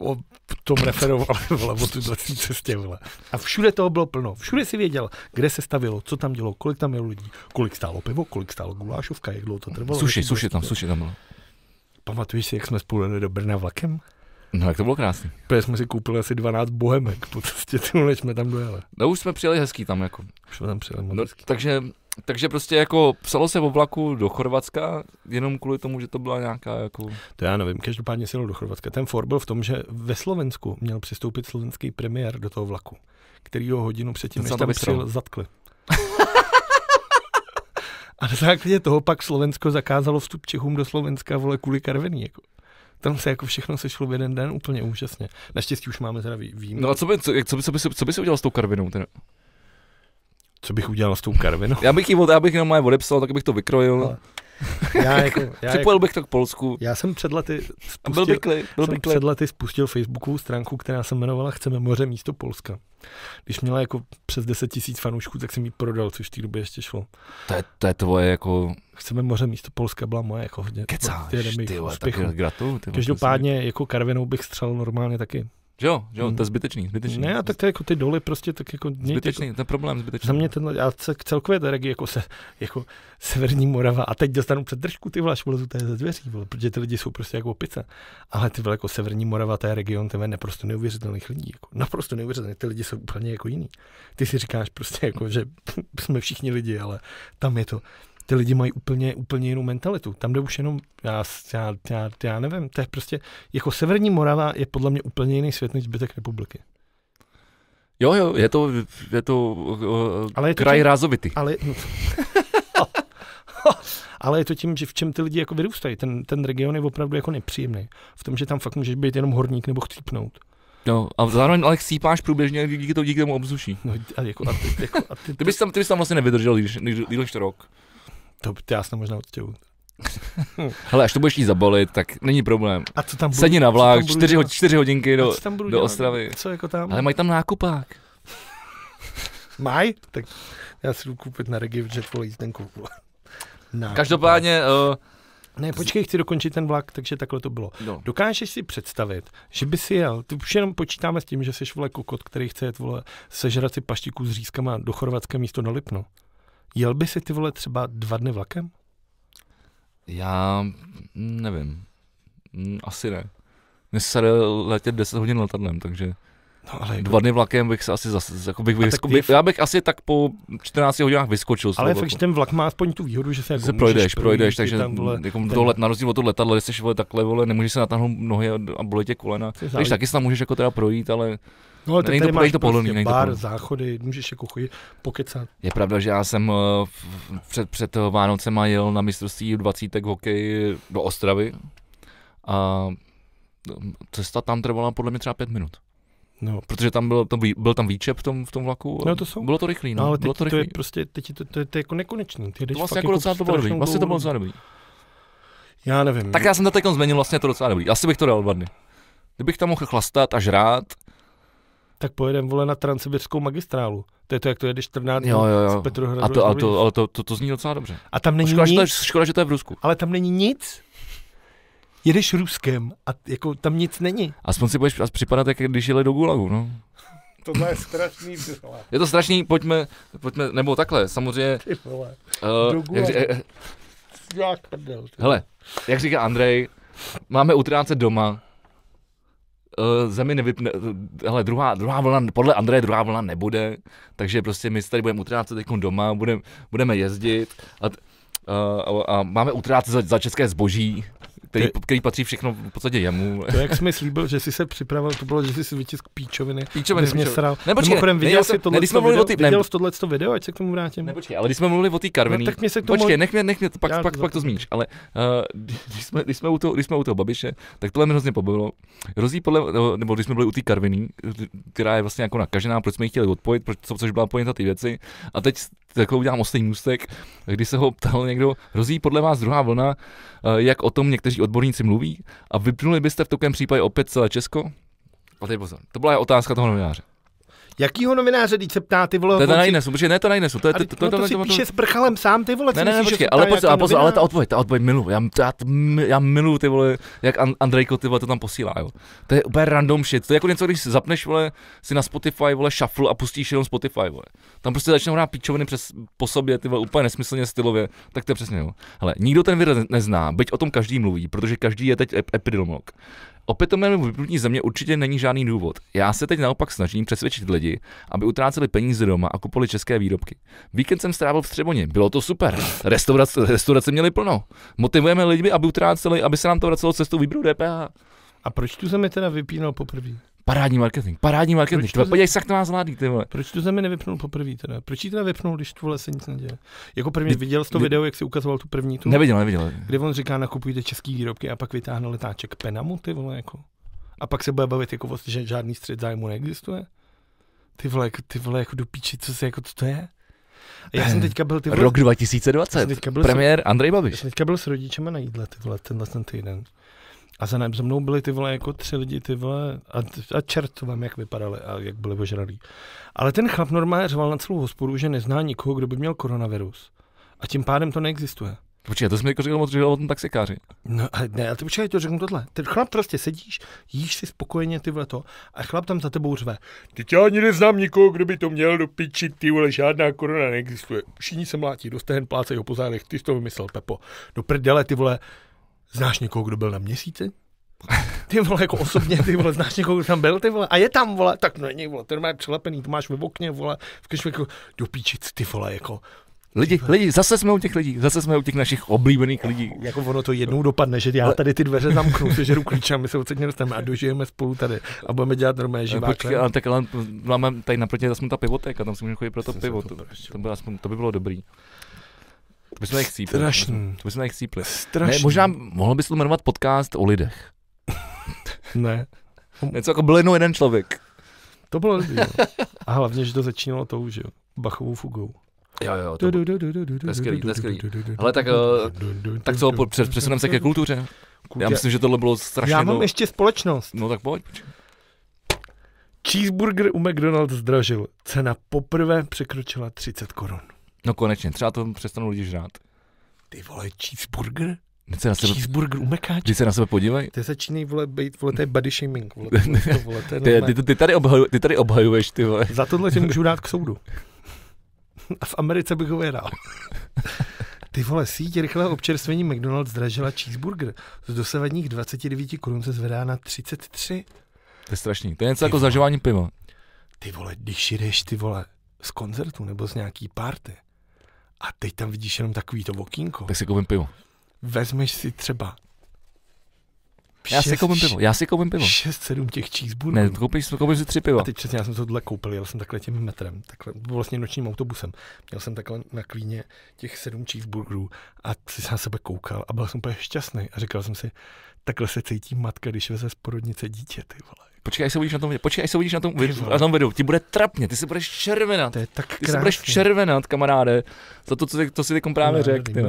o tom referovali vole, o této cestě. Vole. A všude toho bylo plno. Všude si věděl, kde se stavilo, co tam dělo, kolik tam bylo lidí, kolik stálo pivo, kolik stálo gulášovka, jak dlouho to trvalo. Suši, suši tam, suši tam bylo. Pamatuješ si, jak jsme spolu jeli do Brna vlakem? No, jak to bylo krásný. Protože jsme si koupili asi 12 bohemek po cestě, než jsme tam dojeli. No už jsme přijeli hezký tam jako. Už jsme tam přijeli No, hezký. takže, takže prostě jako psalo se o vlaku do Chorvatska, jenom kvůli tomu, že to byla nějaká jako... To já nevím, každopádně jel do Chorvatska. Ten for byl v tom, že ve Slovensku měl přistoupit slovenský premiér do toho vlaku, který ho hodinu předtím, než se tam přijel, zatkli. (laughs) A na základě toho pak Slovensko zakázalo vstup Čechům do Slovenska, vole, kvůli Karviní, jako. Tam se jako všechno sešlo v jeden den úplně úžasně. Naštěstí už máme teda vý- výjimku. No a co by, co, co by, co by, co by, si udělal s tou karvinou? Teda? Co bych udělal s tou Karvinou? Já bych ji od- já bych jenom moje odepsal, tak bych to vykrojil. Ale Já, (laughs) jako, já, jako, Připojil bych to k Polsku. já jsem před lety A byl by spustil, klid, byl by jsem před lety spustil Facebookovou stránku, která se jmenovala Chceme moře místo Polska. Když měla jako přes 10 tisíc fanoušků, tak jsem ji prodal, což v té době ještě šlo. To je, to je tvoje jako... Chceme moře místo Polska byla moje jako hodně. Kecáš, ty vole, tak gratuluju. Každopádně jako Karvinou bych střelil normálně taky. Že jo, že jo, to je zbytečný, zbytečný. Ne, a tak to je jako ty doly prostě tak jako... Zbytečný, Jako, to je problém, zbytečný. za mě tenhle, já ce- celkově ta regie jako, se, jako Severní Morava a teď dostanu předržku ty vole, až vlezu tady ze dveří, vole, protože ty lidi jsou prostě jako opice. Ale ty vole, jako Severní Morava, to je region, to je naprosto neuvěřitelných lidí, jako, naprosto neuvěřitelných, ty lidi jsou úplně jako jiný. Ty si říkáš prostě jako, že (laughs) jsme všichni lidi, ale tam je to, ty lidi mají úplně, úplně jinou mentalitu. Tam jde už jenom, já, já, já, já nevím, to je prostě, jako Severní Morava je podle mě úplně jiný svět než zbytek republiky. Jo, jo, je to, je to uh, Ale je to kraj tím- rázovitý. Ale, no, (laughs) ale je to tím, že v čem ty lidi jako vyrůstají. Ten, ten region je opravdu jako nepříjemný. V tom, že tam fakt můžeš být jenom horník nebo chcípnout. Jo, a zároveň ale chcípáš průběžně díky, to, díky tomu obzuší. No, a, jako, a, ty, jako, a ty, Ty bys tam, ty bys tam vlastně nevydržel, když, když, když to rok. To, já jsem možná odstěhu. (laughs) Hele, až to budeš jí zabalit, tak není problém. A co tam budu, Sedni na vlak, čtyři, čtyři hodinky do, co tam do? Ostravy. Co jako tam? Ale mají tam nákupák. (laughs) Maj? Tak já si jdu koupit na regi, že vole jízdenku. (laughs) Každopádně, uh, Ne, počkej, chci dokončit ten vlak, takže takhle to bylo. no. Dokážeš si představit, že by si jel, ty už jenom počítáme s tím, že jsi vole kokot, který chce jet vole sežrat si paštiku s řízkama do Chorvatska místo na Lipno. Jel by si ty vole třeba dva dny vlakem? já nevím. Mm, Asi ne. Dnes se letět 10 hodin letadlem, takže No ale, dva dny vlakem bych se asi zase, jako bych, vysko, bych, já bych asi tak po 14 hodinách vyskočil. ale fakt, že ten vlak má aspoň tu výhodu, že se jako se můžeš projdeš, projít, projdeš, takže tam, vole, jako ten- to let, na rozdíl od toho letadla, když jsi vole takhle, vole, nemůžeš se natáhnout nohy a, bolí tě kolena. záleží. taky se tam můžeš jako teda projít, ale No ale není to- máš to pohodlný, prostě to bar, pohodlný. záchody, můžeš jako chodit, pokecat. je pravda, že já jsem eh, v- před, před Vánocema jel na mistrovství 20 hokej do Ostravy a cesta tam trvala podle mě třeba pět minut. No, Protože tam byl, to, vý- byl tam výčep v tom, v tom vlaku. a No, to jsou. Bylo to rychlý, no. no ale bylo to to je rychlý. prostě, teď to, to, je, to je jako nekonečný. Ty To vlastně fakt jako docela to bylo dobrý. Vlastně to bylo docela dobrý. Já nevím. Tak já jsem to teď změnil, vlastně to docela dobrý. Asi bych to dal dva dny. Kdybych tam mohl chlastat a žrát, Tak pojedem vole na transsibirskou magistrálu. To je to, jak to jedeš 14 dní jo, jo, jo. z Petrohradu. A to, ale to, ale to, to, to zní docela dobře. a tam není Škoda, že to, je, nic, škoda, že to je v Rusku. ale tam není nic. Jedeš Ruskem a jako tam nic není. Aspoň si budeš připadat, jak když jeli do Gulagu, no. To je strašný, vole. Je to strašný, pojďme, pojďme, nebo takhle, samozřejmě. Ty vole. Uh, Do jak, Gulagu. eh, Jak prdel. hele, jak říká Andrej, máme utrácet doma, zemi nevypne, eh, hele, druhá, druhá vlna, podle Andreje druhá vlna nebude, takže prostě my tady budeme utrácet teď doma, budeme, budeme jezdit a, t- uh, a, a máme utrácet za, za české zboží, který, který patří všechno v podstatě jemu. To, jak (laughs) jsi mi slíbil, že jsi se připravil, to bylo, že jsi si vytisk píčoviny. Píčoviny, Když mě sral. Ne, počkej, Mimochodem, ne, viděl jsi tohle ne, když jsme mluvili video, o ty- ne, viděl jsi tohleto video, ať se k tomu vrátím? Ne, počkej, ale když jsme mluvili o té karviný, No, tak mě se k tomu... Počkej, nech mě, nech mě, pak, Já pak, to pak to zmíníš, ale uh, (laughs) když, jsme, když, jsme u toho, když jsme u toho Babiše, tak tohle mě hrozně pobavilo. Hrozí podle, nebo- nebo když jsme byli u té Karviny, která je vlastně jako nakažená, proč jsme ji chtěli odpojit, proč, co, což byla pointa ty věci. A teď takhle udělám ostejný můstek, kdy se ho ptal někdo, hrozí podle vás druhá vlna, uh, jak o tom někteří odborníci mluví a vypnuli byste v takovém případě opět celé Česko? A teď pozor, to byla otázka toho novináře. Jakýho novináře, teď se ptá ty vole? To je to on si- najnesu, protože ne to najnesu, to je to, to, to, to to, si píše s prchalem sám, ty vole. Ne, ne, ne, počkej, ale, pozor, ale, pozor, ale ta odpověď, ta odpověď miluji. Já, já, já miluji ty vole, jak An- Andrejko ty vole to tam posílá, jo. To je úplně random shit. To je jako něco, když si zapneš vole, si na Spotify vole shuffle a pustíš jenom Spotify, vole. Tam prostě začnou hrát píčoviny přes, po sobě, ty vole, úplně nesmyslně stylově. Tak to je přesně, jo. Hele, nikdo ten vir ne- nezná, byť o tom každý mluví, protože každý je teď ep- epidemiolog. Opětovnému vypnutí země určitě není žádný důvod. Já se teď naopak snažím přesvědčit lidi, aby utráceli peníze doma a kupovali české výrobky. Víkend jsem strávil v Třeboně, bylo to super. Restaurace, restaurace měly plno. Motivujeme lidi, aby utráceli, aby se nám to vracelo cestou výběru DPH. A proč tu zemi teda vypínal poprvé? Parádní marketing, parádní marketing. Proč to Tyhle, za- podívej se, jak to má zvládný, ty vole. Proč tu zemi nevypnul poprvé teda? Proč ji teda vypnul, když tu se nic neděje? Jako první, Vy- viděl jsi to vy- video, jak si ukazoval tu první tu? Neviděl, neviděl. Kde on říká, nakupujte český výrobky a pak vytáhne letáček Penamu, ty vole, jako. A pak se bude bavit, jako, vlastně, že žádný střed zájmu neexistuje. Ty vole, jako, ty vole, jako do píči, co se, jako, co to je? A já jsem teďka byl, ty vole, Rok já 2020. jsem teďka byl, Premiér Andrej já Babiš. jsem teďka byl s rodičema na jídle, ty vole, tenhle ten týden. A za, za mnou byli ty vole jako tři lidi, ty vole, a, a čert vám, jak vypadali a jak byli ožralí. Ale ten chlap normálně řval na celou hospodu, že nezná nikoho, kdo by měl koronavirus. A tím pádem to neexistuje. Počkej, to jsme jako říkal moc říkal o tom taxikáři. No, a ne, ale ty počkej, to řeknu tohle. Ten chlap prostě sedíš, jíš si spokojeně ty vole to a chlap tam za tebou řve. Teď já ani neznám nikoho, kdo by to měl do piči, ty vole, žádná korona neexistuje. Všichni se mlátí, do stehen plácejí ho po zádech, ty jsi to vymyslel, Pepo. Do prdele, ty vole, znáš někoho, kdo byl na měsíci? Ty vole, jako osobně, ty vole, znáš někoho, kdo tam byl, ty vole, a je tam, vole, tak no není, vole, ten má přilepený, to máš ve okně, vole, v kešveku, do píči, ty vole, jako, Lidi, lidi, zase jsme u těch lidí, zase jsme u těch našich oblíbených lidí. Jako ono to jednou dopadne, že já tady ty dveře zamknu, sežeru klíče a my se odsaď dostaneme a dožijeme spolu tady a budeme dělat normálně živá Počkej, ale tak ale máme tady naproti aspoň ta pivotéka, tam si můžeme chodit pro to pivo. to To, to, by, aspoň, to by bylo dobrý. To bychom jich chcípli. Strašný. To bychom jich chcípli. Ne, Strašný. možná mohl bys to jmenovat podcast o lidech. Ne. Něco jako byl jenom jeden člověk. To bylo dobrý. A hlavně, že to začínalo tou, že jo, Bachovou fugou. Jo, jo, to, To to je skvělý, to je skvělý. Hele, tak, eh, tak co, přesuneme se ke kultuře. Já myslím, že tohle bylo strašně Já mám ještě společnost. No tak pojď. Cheeseburger u McDonald's zdražil. Cena poprvé překročila 30 korun. No konečně, třeba to přestanou lidi žrát. Ty vole, cheeseburger? Se na sebe, Cheeseburger u Mekáče? vždyť se na sebe podívej. Ty začínají, vole, být, vole, to je body shaming, vole, (laughs) to, vole, to je Ty, ty, ty, tady obhaju, ty tady obhajuješ, ty vole. Za tohle si (laughs) můžu dát k soudu. A v Americe bych ho vyhrál. Ty vole, síť rychlého občerstvení McDonald's zdražila cheeseburger. Z dosavadních 29 korun se zvedá na 33. To je strašný. To je něco Ty jako vole. zažívání piva. Ty vole, když jdeš ty vole z koncertu nebo z nějaký party a teď tam vidíš jenom takový to okýnko, Tak si koupím pivo. vezmeš si třeba Já si koupím pivo, já si koupím pivo. 6-7 těch cheeseburgerů. Ne, koupíš, koupíš si tři piva. A teď přesně já jsem to tohle koupil, jel jsem takhle tím metrem, takhle, vlastně nočním autobusem. Měl jsem takhle na klíně těch sedm cheeseburgerů a si se na sebe koukal a byl jsem úplně šťastný a říkal jsem si, takhle se cítí matka, když veze z porodnice dítě, ty vole. Počkej, až se uvidíš na tom, videu. počkej, až se uvidíš na tom, Ty na tom videu. Ti bude trapně, ty si budeš červenat. To je tak Ty krásný. si budeš červenat, kamaráde, za to, co, ty, to si teď právě řekl. ty.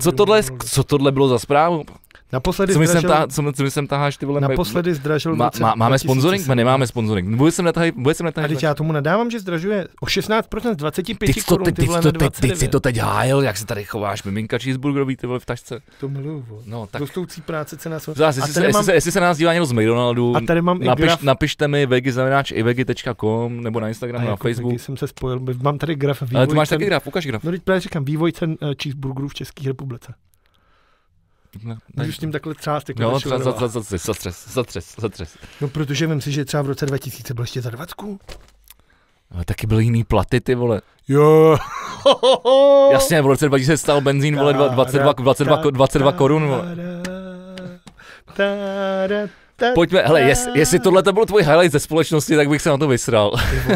Co tohle, co tohle bylo za zprávu? Naposledy Co mi sem, zdražil, tahá, co, co mi sem taháš, ty vole? naposledy zdražil má, má, máme sponsoring? 2007. My nemáme sponsoring. Bude sem netahaj, bude sem A teď já tomu nadávám, že zdražuje o 16% z 25 Teď to, korun, ty vole, to, teď, teď si 29. to teď hájil, jak se tady chováš, miminka cheeseburgerový, ty vole, v tašce. To miluju. No, tak Rostoucí práce cena zase, jestli, se, jestli, se, se nás dívá někdo z McDonaldu, A tady mám napiš, graf. napište mi vegy.com nebo na Instagramu, na jako Facebook. taky jsem se spojil, mám tady graf vývoj Ale ty máš cen- taky graf, ukaž graf. No teď právě říkám, vývoj cen uh, cheeseburgerů v České republice. Ne, Můžu s tím takhle třást, jako No, no, za, za, za, za, za, třes, za třes, za třes. no protože vím si, že třeba v roce 2000 byl ještě za 20. Ale taky byly jiný platy, ty vole. Jo. (laughs) Jasně, v roce 2000 stál benzín, vole, dva- 22, 22, 22 korun, vole. Pojďme, hele, jest, jestli tohle to byl tvůj highlight ze společnosti, tak bych se na to vysral.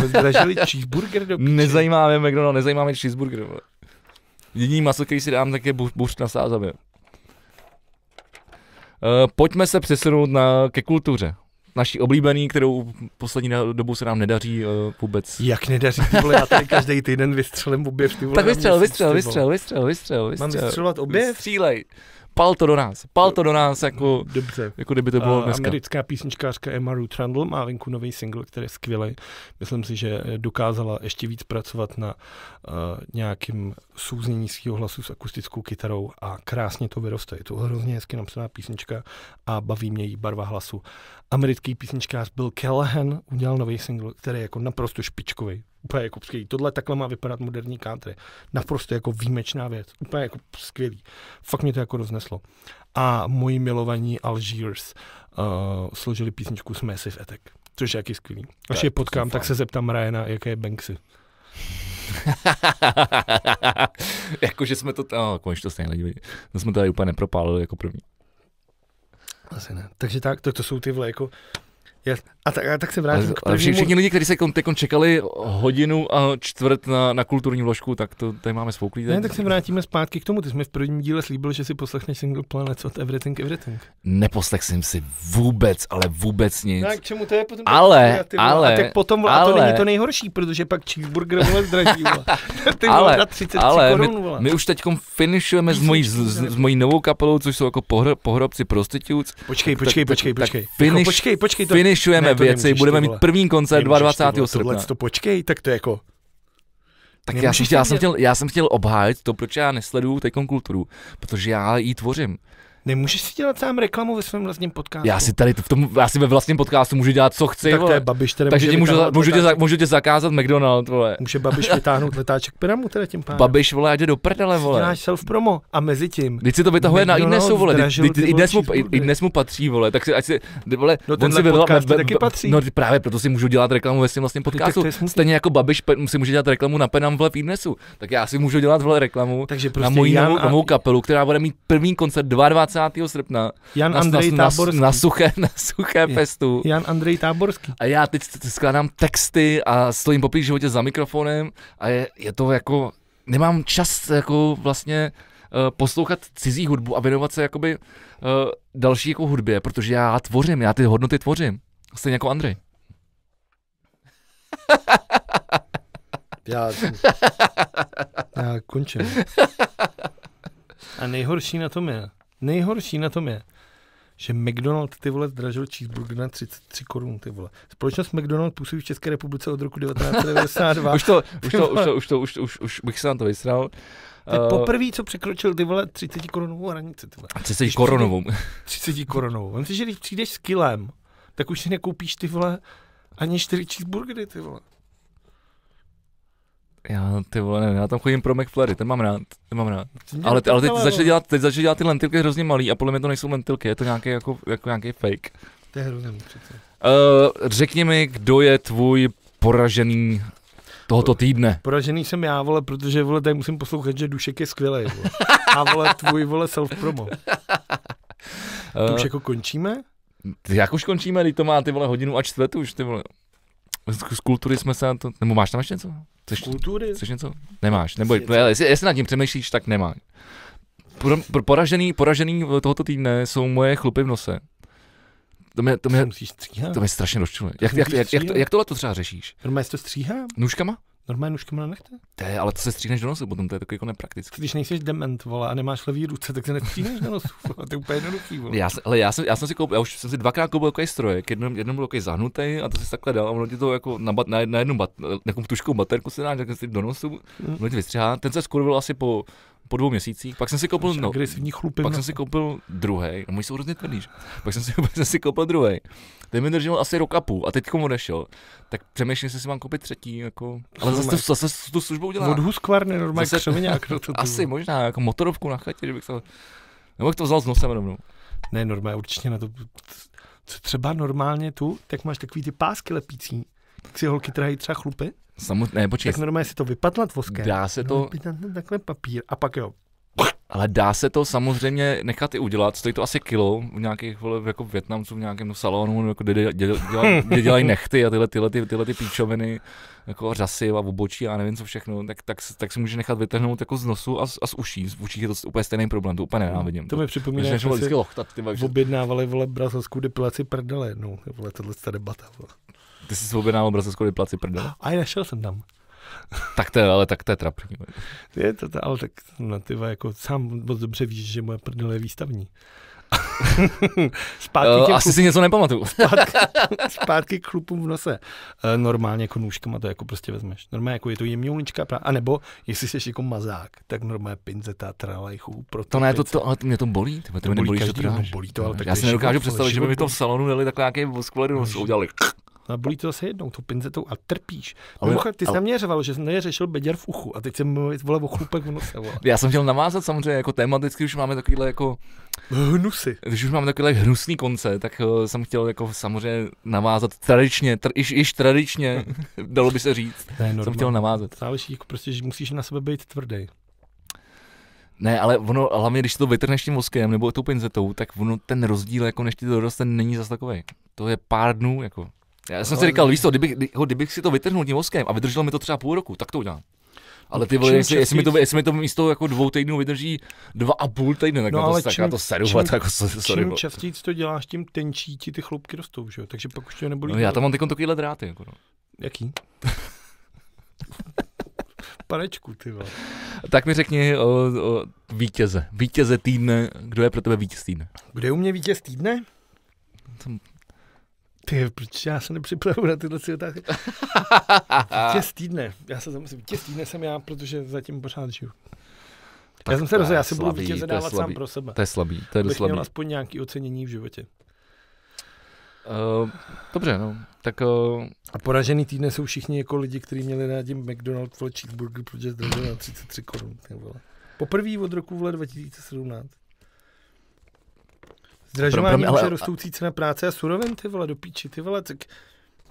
Zdražili cheeseburger do piči. Nezajímá mě McDonald, nezajímá mě cheeseburger, vole. Jediný maso, který si dám, tak je bu- buřt na sázavě. Uh, pojďme se přesunout na, ke kultuře. Naší oblíbený, kterou poslední dobu se nám nedaří uh, vůbec. Jak nedaří, ty vole, já tady každý týden vystřelím objev, ty vole. Tak vystřel, vystřel, vole. vystřel, vystřel, vystřel, Mám vystřel. vystřelovat objev? Střílej. Pal to do nás, pal to do nás, jako, Dobře. jako kdyby to bylo A dneska. Americká písničkářka Emma Ruth Randall má venku nový single, který je skvělý. Myslím si, že dokázala ještě víc pracovat na uh, nějakým souznění svého hlasu s akustickou kytarou a krásně to vyroste. Je to hrozně hezky napsaná písnička a baví mě jí barva hlasu. Americký písničkář Bill Callahan udělal nový single, který je jako naprosto špičkový. Úplně jako skvělý. Tohle takhle má vypadat moderní country. Naprosto jako výjimečná věc. Úplně jako skvělý. Fakt mě to jako rozneslo. a moji milovaní Algiers uh, složili písničku s Massive Attack, což je jaký skvělý. Až Tak, je to potkám, tak se zeptám Ryana, jaké je Banksy. (laughs) Jakože jsme to, no, konečně to stejně nedívej. To jsme tady úplně nepropálili jako první. Asi ne. Takže tak, to, to jsou ty vole jako... Jas, a, tak, a tak se Ale, vrátím k ale všichni, prvnímu... všichni lidi, kteří se kon, čekali hodinu a čtvrt na, na kulturní vložku, tak to tady máme svouklý. Ne, tak se vrátíme zpátky k tomu. Ty jsi mi v prvním díle slíbil, že si poslechneš Single Planet od Everything Everything. Neposlech jsem si vůbec, ale vůbec nic. Tak čemu to je potom? Ale, tak ty ale, a tak potom, vole, a to ale- není to nejhorší, protože pak cheeseburger vole zdraží, vole. (laughs) Ty Ale- za 33 ale korun, vole. My už teď finišujeme s mojí, s, s mojí novou kapelou, což jsou jako pohro, pohrobci prostitutes. Počkej, tak- počkej, počkej, počkej. jako, počkej, počkej, to Finišujeme ne, věci, nemůžeš, budeme mít první koncert nemůžeš, ty 22. vole, srpna. Tohle to počkej, tak to je jako... Tak já jsem, chtěl, já, jsem chtěl, já jsem chtěl obhájit to, proč já nesleduju teď kulturu, protože já ji tvořím. Nemůžeš si dělat sám reklamu ve svém vlastním podcastu. Já si tady v tom, já si ve vlastním podcastu můžu dělat, co chci, tak to vole. je Babiš, který Takže může ti můžu, vytáhnout můžu, tě, za- můžu tě zakázat McDonald, vole. Může Babiš (laughs) vytáhnout letáček pyramu teda tím pádem. Babiš, vole, jde do prdele, vole. Děláš self-promo a mezi tím Teď si to vytahuje na Idnesu, vole. i, dnes mu, i, dnes mu patří, vole. Tak si, ať si, vole, No on si ti taky patří. No právě proto si můžu dělat reklamu ve svém vlastním podcastu. to. Stejně jako Babiš si může dělat reklamu na Penam vole v Idnesu. Tak já si můžu dělat vole reklamu Takže na prostě moji novou kapelu, která bude mít první koncert 22. srpna Jan na, Andrej na, na, Táborský. na, suché, na suché Je. festu. Jan Andrej Táborský. A já teď skládám texty a stojím po životě za mikrofonem a je, je to jako, nemám čas jako vlastně uh, poslouchat cizí hudbu a věnovat se jakoby uh, další jako hudbě, protože já tvořím, já ty hodnoty tvořím. Stejně jako Andrej. (laughs) Já, (laughs) já končím. (laughs) A nejhorší na tom je, nejhorší na tom je, že McDonald ty vole zdražil cheeseburger na 33 korun ty vole. Společnost McDonald působí v České republice od roku (laughs) 1992. Už to, už to, už to, už to, už, už, už bych se na to vysral. to je Eh, poprvé, co překročil ty vole 30 korunovou hranici. Ty vole. A co se když koronovou. 30 korunovou. Vem si, že když přijdeš s kilem, tak už si nekoupíš ty vole ani 4 cheeseburgery ty vole. Já, ty vole, nevím, já tam chodím pro McFlurry, ten mám rád, ten mám rád. Ale, ale teď začali dělat, teď začali dělat ty lentilky hrozně malý a podle mě to nejsou lentilky, je to nějaký jako, jako nějaký fake. To je hrozný přece. Uh, řekni mi, kdo je tvůj poražený tohoto týdne. Poražený jsem já, vole, protože, vole, tady musím poslouchat, že Dušek je skvělý, vole. A, vole, tvůj, vole, self-promo. To Uh, už jako končíme? jak už končíme, teď to má ty vole hodinu a čtvrt už, ty vole. Z, kultury jsme se na to, nebo máš tam ještě něco? Chceš, Kultury? chceš něco? Nemáš, nebo jestli, jestli nad tím přemýšlíš, tak nemáš. Pro, pro, poražený, poražený tohoto týdne jsou moje chlupy v nose. To mě, to mě, to mě strašně rozčiluje. Jak, To jak, jak, jak, to, jak tohle to třeba řešíš? Normálně to stříhám? Nůžkama? Normálně nůžkama na nechte? To je, ale to se stříhneš do nosu, potom to je takový jako nepraktický. Když nejsi dement, vole, a nemáš levý ruce, tak se nestříhneš na nosu, (laughs) vole. To je úplně jednoduchý, vole. Já, jsem- ale já jsem, já jsem si koupil, já už jsem si dvakrát koupil takový strojek, jednou, jednou byl takový zahnutý a to si takhle dal a ono ti to jako na, bat, na, na jednu bat, nějakou tuškou baterku se dá, tak si do nosu, Mm. ono ti vystřihá. Ten se skurvil asi po, po dvou měsících, pak jsem si koupil, no, chlupy. (laughs) pak jsem si koupil druhý, no můj jsou hrozně tvrdý, pak jsem si, pak jsem si koupil druhý. Ten mi držel asi rok a půl a teď odešel, tak přemýšlím, jestli si mám koupit třetí, jako, ale zase, to- zase tu službu dělá. Od Husqvarny, normálně Zase- křoviňák. no to, to, (laughs) Asi možná, jako motorovku na chatě, že bych to, nebo bych to vzal s nosem rovnou. Ne, normálně určitě na to. Co třeba normálně tu, tak máš takový ty pásky lepící. Tak si holky trhají třeba chlupy, Samot, ne, počkej, tak normálně si to vypatlat voskem. dá se to, No, takhle papír a pak jo. Ale dá se to samozřejmě nechat i udělat, stojí to asi kilo v nějakých vole, jako Větnamců v nějakém salonu, jako kde, kde, dělají, kde dělají nechty a tyhle, tyhle, tyhle, tyhle ty píčoviny, jako řasy a obočí a nevím co všechno, tak, tak, tak si může nechat vytrhnout jako z nosu a z, a z uší. Z uší je to úplně stejný problém, to úplně nenávidím. To mi připomíná, nešlo jsme vždycky si lochtat, ty, vole, že- objednávali vole brazilskou depilaci prdele jednou. Ty Vole, tohle ta debata. Vole. Ty jsi objednal brazilskou depilaci prdele. A i našel jsem tam. Tak to je, ale tak to je trapný. Je to, to ale tak no, ty jako sám moc dobře víš, že moje prdele je výstavní. zpátky, Uh, asi si něco nepamatuju. zpátky, zpátky k chlupům v nose. Uh, normálně jako nůžkama to jako prostě vezmeš. Normálně jako je to jemňoulička, a nebo jestli jsi jako mazák, tak normálně pinzeta, tralajchů, pro To ne, to, to, ale to mě to bolí, tyhle, to, To mě bolí že to no, bolí to, ale tak Já si nedokážu život, představit, že by mi to v bolí. salonu dali takhle nějaký voskvali do nosu, No, udělali. A bolí to zase jednou, tou pinzetou a trpíš. Ale- Mimochodem, ty jsi ale- na mě řeval, že jsem neřešil beděr v uchu a teď jsem mluvit, vole, o chlupek v nose, vole. Já jsem chtěl navázat samozřejmě jako tematicky, už máme takovýhle jako, Hnusy. když už máme takovýhle hnusný konce, tak uh, jsem chtěl jako samozřejmě navázat tradičně, tr, již, již tradičně, (laughs) dalo by se říct, To je jsem chtěl navázat. Záleží, jako prostě, že musíš na sebe být tvrdý. Ne, ale ono, hlavně když to vytrhneš tím voskem nebo tou pinzetou, tak ono ten rozdíl, jako než ti to doroste, není zas takový. To je pár dnů, jako. Já jsem si Ale- říkal, víš co, kdybych, kdybych si to vytrhnul tím voskem a vydrželo mi to třeba půl roku, tak to udělám. Ale ty vole, Čím jestli, jestli, mi to, jestli mi to místo jako dvou týdnů vydrží dva a půl týdne, tak No no, ale to, tak čím- já to seru, čím- vole, tak jako so- sorry. Čím vole. častěji to děláš, tím tenčí ti ty chlupky rostou, že jo? Takže pak už tě nebolí. No, já tam mám teď takovýhle dráty. Jako no. Jaký? (laughs) Panečku, ty vole. Tak mi řekni o, o vítěze. Vítěze týdne, kdo je pro tebe vítěz týdne? Kde je u mě vítěz týdne? Ty, proč já se nepřipravuju na tyhle otázky? (laughs) vítěz týdne. Já se zamyslím, vítěz týdne jsem já, protože zatím pořád žiju. já jsem se rozhodl, já si budu slabý, vítěze to je dávat sám pro sebe. To je slabý, to je dost slabý. měl aspoň nějaký ocenění v životě. Uh, dobře, no. Tak uh, A poražený týdne jsou všichni jako lidi, kteří měli rádi McDonald's vole cheeseburger, protože zdražil na 33 korun. Poprvé od roku vole 2017. Zdražování Pro- pro mě- ale, rostoucí cena práce a surovin, ty vole, do píči, ty vole, tak...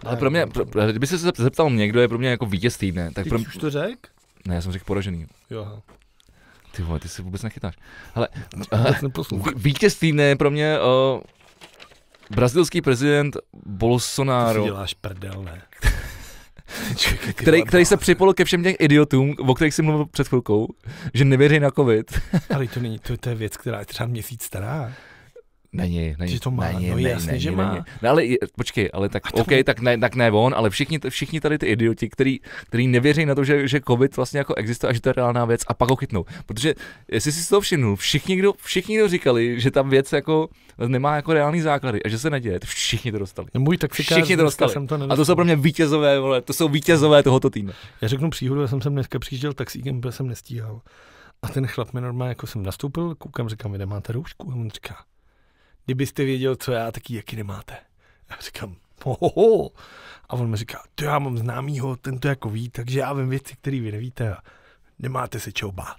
ale pro mě, pro, pro, kdyby se zep- zeptal mě, kdo je pro mě jako vítěz týdne, tak Ty pro už to řek? Ne, já jsem řekl poražený. Jo. Ty vole, ty se vůbec nechytáš. Ale (laughs) vítěz týdne je pro mě uh, brazilský prezident Bolsonaro, děláš prdel, ne? (laughs) který, který se připojil ke všem těm idiotům, o kterých jsem mluvil před chvilkou, že nevěří na covid. Ale to není, to, to je věc, která je třeba měsíc stará. Není, není. Že to má, není, no není, jasně, není, že není. má. No ale počkej, ale tak to- OK, tak ne, tak ne on, ale všichni, všichni tady ty idioti, který, který nevěří na to, že, že covid vlastně jako existuje a že to je reálná věc a pak ho chytnou. Protože jestli si to všimnul, všichni, kdo, všichni, kdo říkali, že ta věc jako nemá jako reálný základy a že se neděje, to všichni to dostali. No, Můj taxikář, Všichni to dneska dostali. jsem to A to jsou pro mě vítězové, vole, to jsou vítězové tohoto týdne. Já řeknu příhodu, já jsem sem dneska přijížděl taxíkem, protože jsem nestíhal. A ten chlap mi normálně, jako jsem nastoupil, koukám, říkám, vy nemáte roušku? A on říká, kdybyste věděl, co já, taky jaký nemáte. Já říkám, hohoho. A on mi říká, to já mám známýho, ten to jako ví, takže já vím věci, které vy nevíte a nemáte se čeho bát.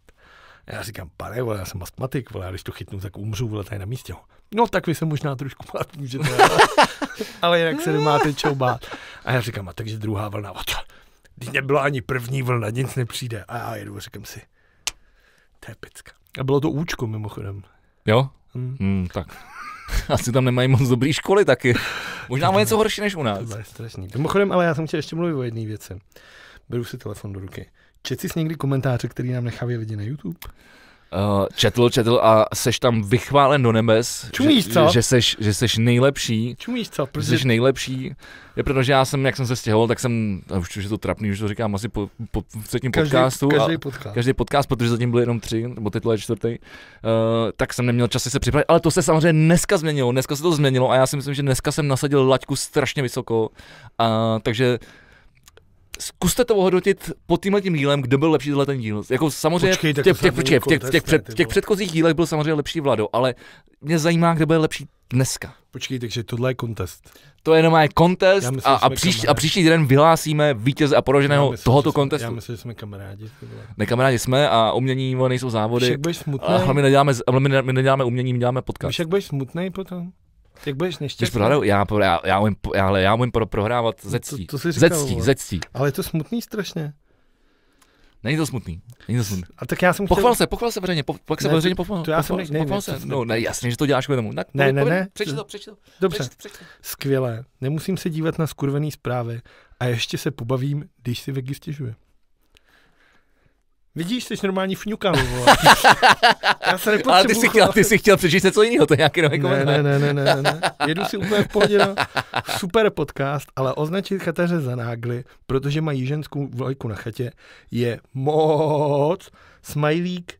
A já říkám, pane, vole, já jsem astmatik, vole, já když to chytnu, tak umřu, vole, tady na místě. No, tak vy se možná trošku bát můžete, ale, (laughs) ale jinak se nemáte čeho bát. A já říkám, a takže druhá vlna, a to, když nebyla ani první vlna, nic nepřijde. A já jedu a říkám si, to je pecka. A bylo to účko mimochodem. Jo? Hm. Hmm, tak. (laughs) Asi tam nemají moc dobrý školy taky. Možná o něco horší než u nás. To je strašný. Mimochodem, ale já jsem chtěl ještě mluvit o jedné věci. Beru si telefon do ruky. Četl jsi někdy komentáře, který nám nechávají lidi na YouTube? Uh, četl, četl a seš tam vychválen do nebes, Čumíš, že, co? že, seš, že seš nejlepší, Čumíš co? že Protože jsi nejlepší, je protože já jsem, jak jsem se stěhoval, tak jsem, a už je to trapný, už to říkám asi po, po v třetím každý, podcastu, každý a, podcast. každý podcast, protože zatím byly jenom tři, nebo teď je čtvrtý, uh, tak jsem neměl čas si se připravit, ale to se samozřejmě dneska změnilo, dneska se to změnilo a já si myslím, že dneska jsem nasadil laťku strašně vysoko, a, takže zkuste to ohodnotit pod tímhle tím dílem, kdo byl lepší tenhle ten díl. Jako samozřejmě Počkej, v těch, těch, počkej, v těch, v těch, před, v těch předchozích dílech byl samozřejmě lepší Vlado, ale mě zajímá, kdo bude lepší dneska. Počkej, takže tohle je kontest. To je jenom contest Já myslím, a, a, příští, a příští den vyhlásíme vítěze a Já poroženého myslím, tohoto jsme- Já myslím, že jsme kamarádi. Ne, kamarádi jsme a umění nejsou závody. Víš, jak budeš smutný? A hlavně neděláme, my, ne- my neděláme umění, my děláme podcast. Víš, jak budeš smutný potom? Jak budeš Když nešťastný? prohraju, já, já, já, umím, já, ale já umím pro, prohrávat ze No ctí. to, to říkal, Ze ctí, ze ctí. Ale je to smutný strašně. Není to smutný. Není to smutný. A tak já jsem Pochval chtěl... se, pochval se veřejně, po, pak se Ne, veřejně pochval. to já jsem pochval, ne- ne, pochval ne, se. to- No, ne, jasně, že to děláš kvůli tomu. Tak, Ne, ne, ne. Přečti to, přečti to. Dobře, Přečti, přečti skvělé. Nemusím se dívat na skurvený zprávy a ještě se pobavím, když si Vegy stěžuje. Vidíš, jsi normální fňukan. (laughs) Já se nepotřebuji... Ale ty jsi chtěl, ty jsi chtěl přečíst něco jiného, to je nějaký nový Ne, komentář. ne, ne, ne, ne, ne. Jedu si úplně v pohodě na super podcast, ale označit chataře za nágly, protože mají ženskou vlajku na chatě, je moc. Smajlík,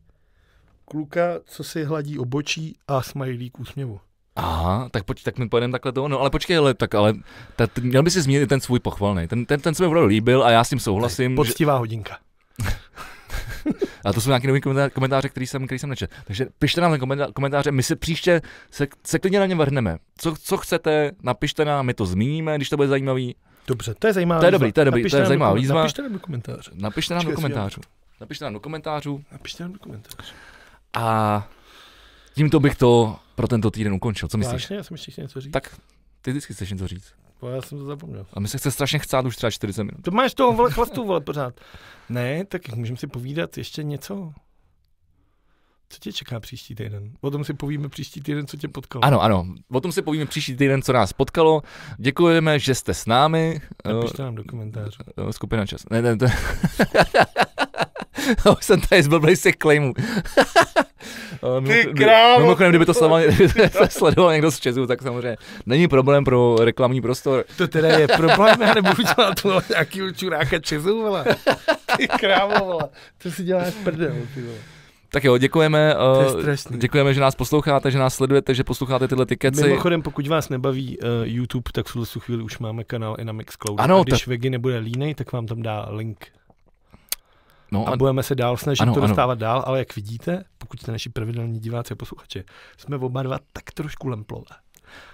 kluka, co si hladí obočí a smajlík úsměvu. Aha, tak pojď, tak mi pojedeme takhle to. No ale počkej, ale tak ale ta, t- měl by si zmínit ten svůj pochvalný. Ten, ten, ten se mi opravdu líbil a já s tím souhlasím. Že, Poctivá hodinka. (laughs) A to jsou nějaké nové komentáře, který jsem, který jsem nečetl. Takže pište nám komentáře, my se příště se, se klidně na ně vrhneme. Co, co chcete, napište nám, my to zmíníme, když to bude zajímavý. Dobře, to je zajímavá To je dobrý, to je dobrý, napište to je zajímavá výzva. Napište nám do komentářů. Napište nám do komentářů. Napište nám do komentářů. Napište nám do komentářů. A tímto bych to pro tento týden ukončil. Co myslíš? Vážně, já jsem ještě něco říct. Tak ty vždycky chceš něco říct. Bo já jsem to zapomněl. A my se chce strašně chcát už třeba 40 minut. To máš toho vole chlastu, vole, pořád. Ne, tak můžeme si povídat ještě něco. Co tě čeká příští týden? O tom si povíme příští týden, co tě potkalo. Ano, ano. O tom si povíme příští týden, co nás potkalo. Děkujeme, že jste s námi. Napište nám do komentářů. Skupina čas. Ne, ne, to... (laughs) (laughs) Už jsem tady zblblej z těch claimů. Ty krávo! Mimochodem, kdyby to sledoval, (laughs) sledoval někdo z Česu, tak samozřejmě není problém pro reklamní prostor. To teda je problém, já nebudu dělat tu nějaký čuráka Česu, vole. Ty krávo, vole. To si děláš prdel, ty vole. Tak jo, děkujeme, uh, děkujeme, že nás posloucháte, že nás sledujete, že posloucháte tyhle ty keci. Mimochodem, pokud vás nebaví uh, YouTube, tak v tuhle chvíli už máme kanál i na Mixcloud. Ano, a když ta... Vegy nebude línej, tak vám tam dá link. No, a, a budeme se dál snažit ano, to dostávat ano. dál, ale jak vidíte, pokud jste naši pravidelní diváci a posluchači, jsme oba dva tak trošku lemplové.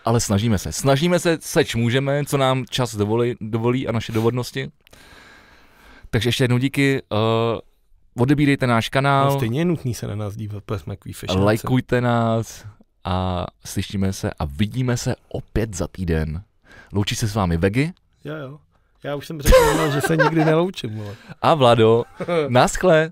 Ale snažíme se. Snažíme se, seč můžeme, co nám čas dovolí, dovolí a naše dovodnosti. Takže ještě jednou díky. Uh, odebírejte náš kanál. No stejně je nutný se na nás dívat, protože jsme takový fešáce. Lajkujte nás a slyšíme se a vidíme se opět za týden. Loučí se s vámi Vegy. Jo, jo. Já už jsem řekl, že se nikdy neloučím. Ale. A Vlado, naschle.